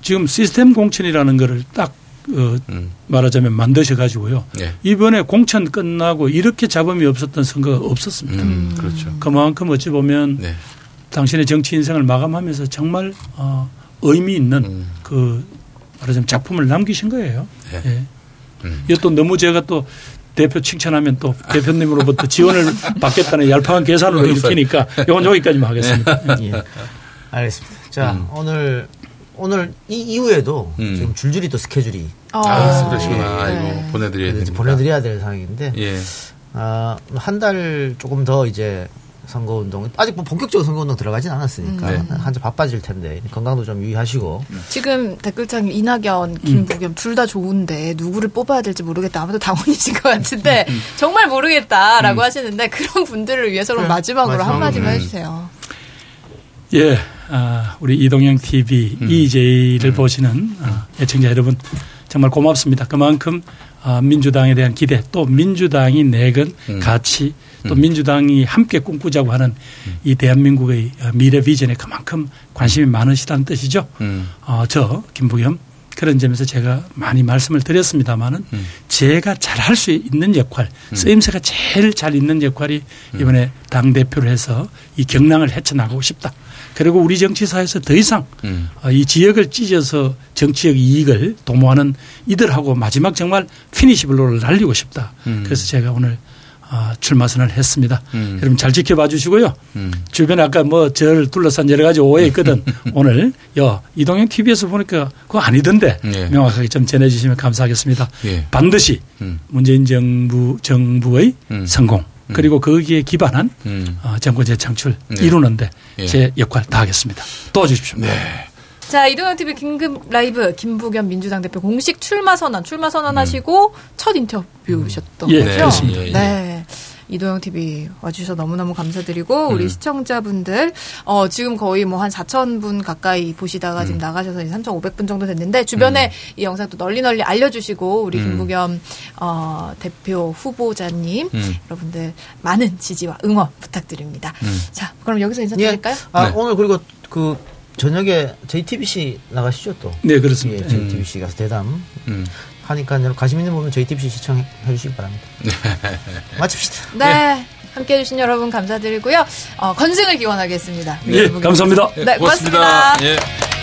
지금 시스템 공천이라는 거를 딱 어, 음. 말하자면 만드셔 가지고요. 예. 이번에 공천 끝나고 이렇게 잡음이 없었던 선거가 없었습니다. 음, 그렇죠. 그만큼 어찌 보면 네. 당신의 정치 인생을 마감하면서 정말 어, 의미 있는 음. 그 말하자면 작품을 남기신 거예요. 네. 예. 음. 이거 또 너무 제가 또 대표 칭찬하면 또 대표님으로부터 지원을 받겠다는 얄팍한 계산으로 그러니까요. 일으키니까 이건 여기까지만 하겠습니다. 예. 예. 알겠습니다. 자 음. 오늘 오늘 이 이후에도 음. 지금 줄줄이 또 스케줄이 어, 아, 그러시구나. 네. 이거 보내드려야 됩니다. 보내드려야 될 상황인데 예. 아, 한 달 조금 더 이제 선거운동 아직 뭐 본격적으로 선거운동 들어가진 않았으니까 음, 한참 바빠질 텐데 건강도 좀 유의하시고 지금 댓글창 이낙연, 김부겸 둘다 좋은데 누구를 뽑아야 될지 모르겠다. 아무도 당원이신 것 같은데 음, 정말 모르겠다라고 하시는데 그런 분들을 위해서는 그래, 마지막으로 마지막으로. 한마디만 음. 해주세요. 예, 아, 우리 이동영 TV 음. EJ를 보시는 아, 애청자 여러분 정말 고맙습니다. 그만큼 아, 민주당에 대한 기대 또 민주당이 내건 음. 가치 또 음. 민주당이 함께 꿈꾸자고 하는 이 대한민국의 어, 미래 비전에 그만큼 관심이 많으시다는 뜻이죠. 음. 어, 저 김부겸 그런 점에서 제가 많이 말씀을 드렸습니다마는 음. 제가 잘 할 수 있는 역할, 쓰임새가 제일 잘 있는 역할이 이번에 당 대표를 해서 이 경랑을 헤쳐나가고 싶다. 그리고 우리 정치사에서 더 이상 음. 어, 이 지역을 찢어서 정치적 이익을 도모하는 이들하고 마지막 정말 피니시블로를 날리고 싶다. 음. 그래서 제가 오늘 어, 출마 선언을 했습니다. 음. 여러분 잘 지켜봐 주시고요. 음. 주변에 아까 뭐 저를 둘러싼 여러 가지 오해 있거든. 오늘 야 이동영 TV에서 보니까 그거 아니던데 예. 명확하게 좀 전해주시면 감사하겠습니다. 예. 반드시 음. 문재인 정부 정부의 음. 성공 그리고 거기에 기반한 음. 어, 정권 재창출 네. 이루는데 예. 제 역할 다하겠습니다. 도와주십시오. 네. 자, 이동현 TV 긴급 라이브 김부겸 민주당 대표 공식 출마 선언, 출마 선언하시고 첫 인터뷰셨던 예, 거죠? 그렇습니다. 예, 예. 네. 이동영 TV 와주셔서 너무너무 감사드리고, 우리 음. 시청자분들, 어, 지금 거의 뭐 한 4,000분 가까이 보시다가 음. 지금 나가셔서 이제 3,500분 정도 됐는데, 주변에 이 영상 또 널리 널리 알려주시고, 우리 음. 김부겸, 어, 대표 후보자님, 음. 여러분들 많은 지지와 응원 부탁드립니다. 음. 자, 그럼 여기서 인사드릴까요? 아, 네. 오늘 그리고 그 저녁에 JTBC 나가시죠 또. 네 그렇습니다. 예, JTBC 가서 대담 음. 하니까 여러분 관심 있는 부분 JTBC 시청해 주시기 바랍니다. 마칩시다. 네. 함께 해주신 여러분 감사드리고요. 어, 건승을 기원하겠습니다. 예, 감사합니다. 네, 고맙습니다. 고맙습니다. 예.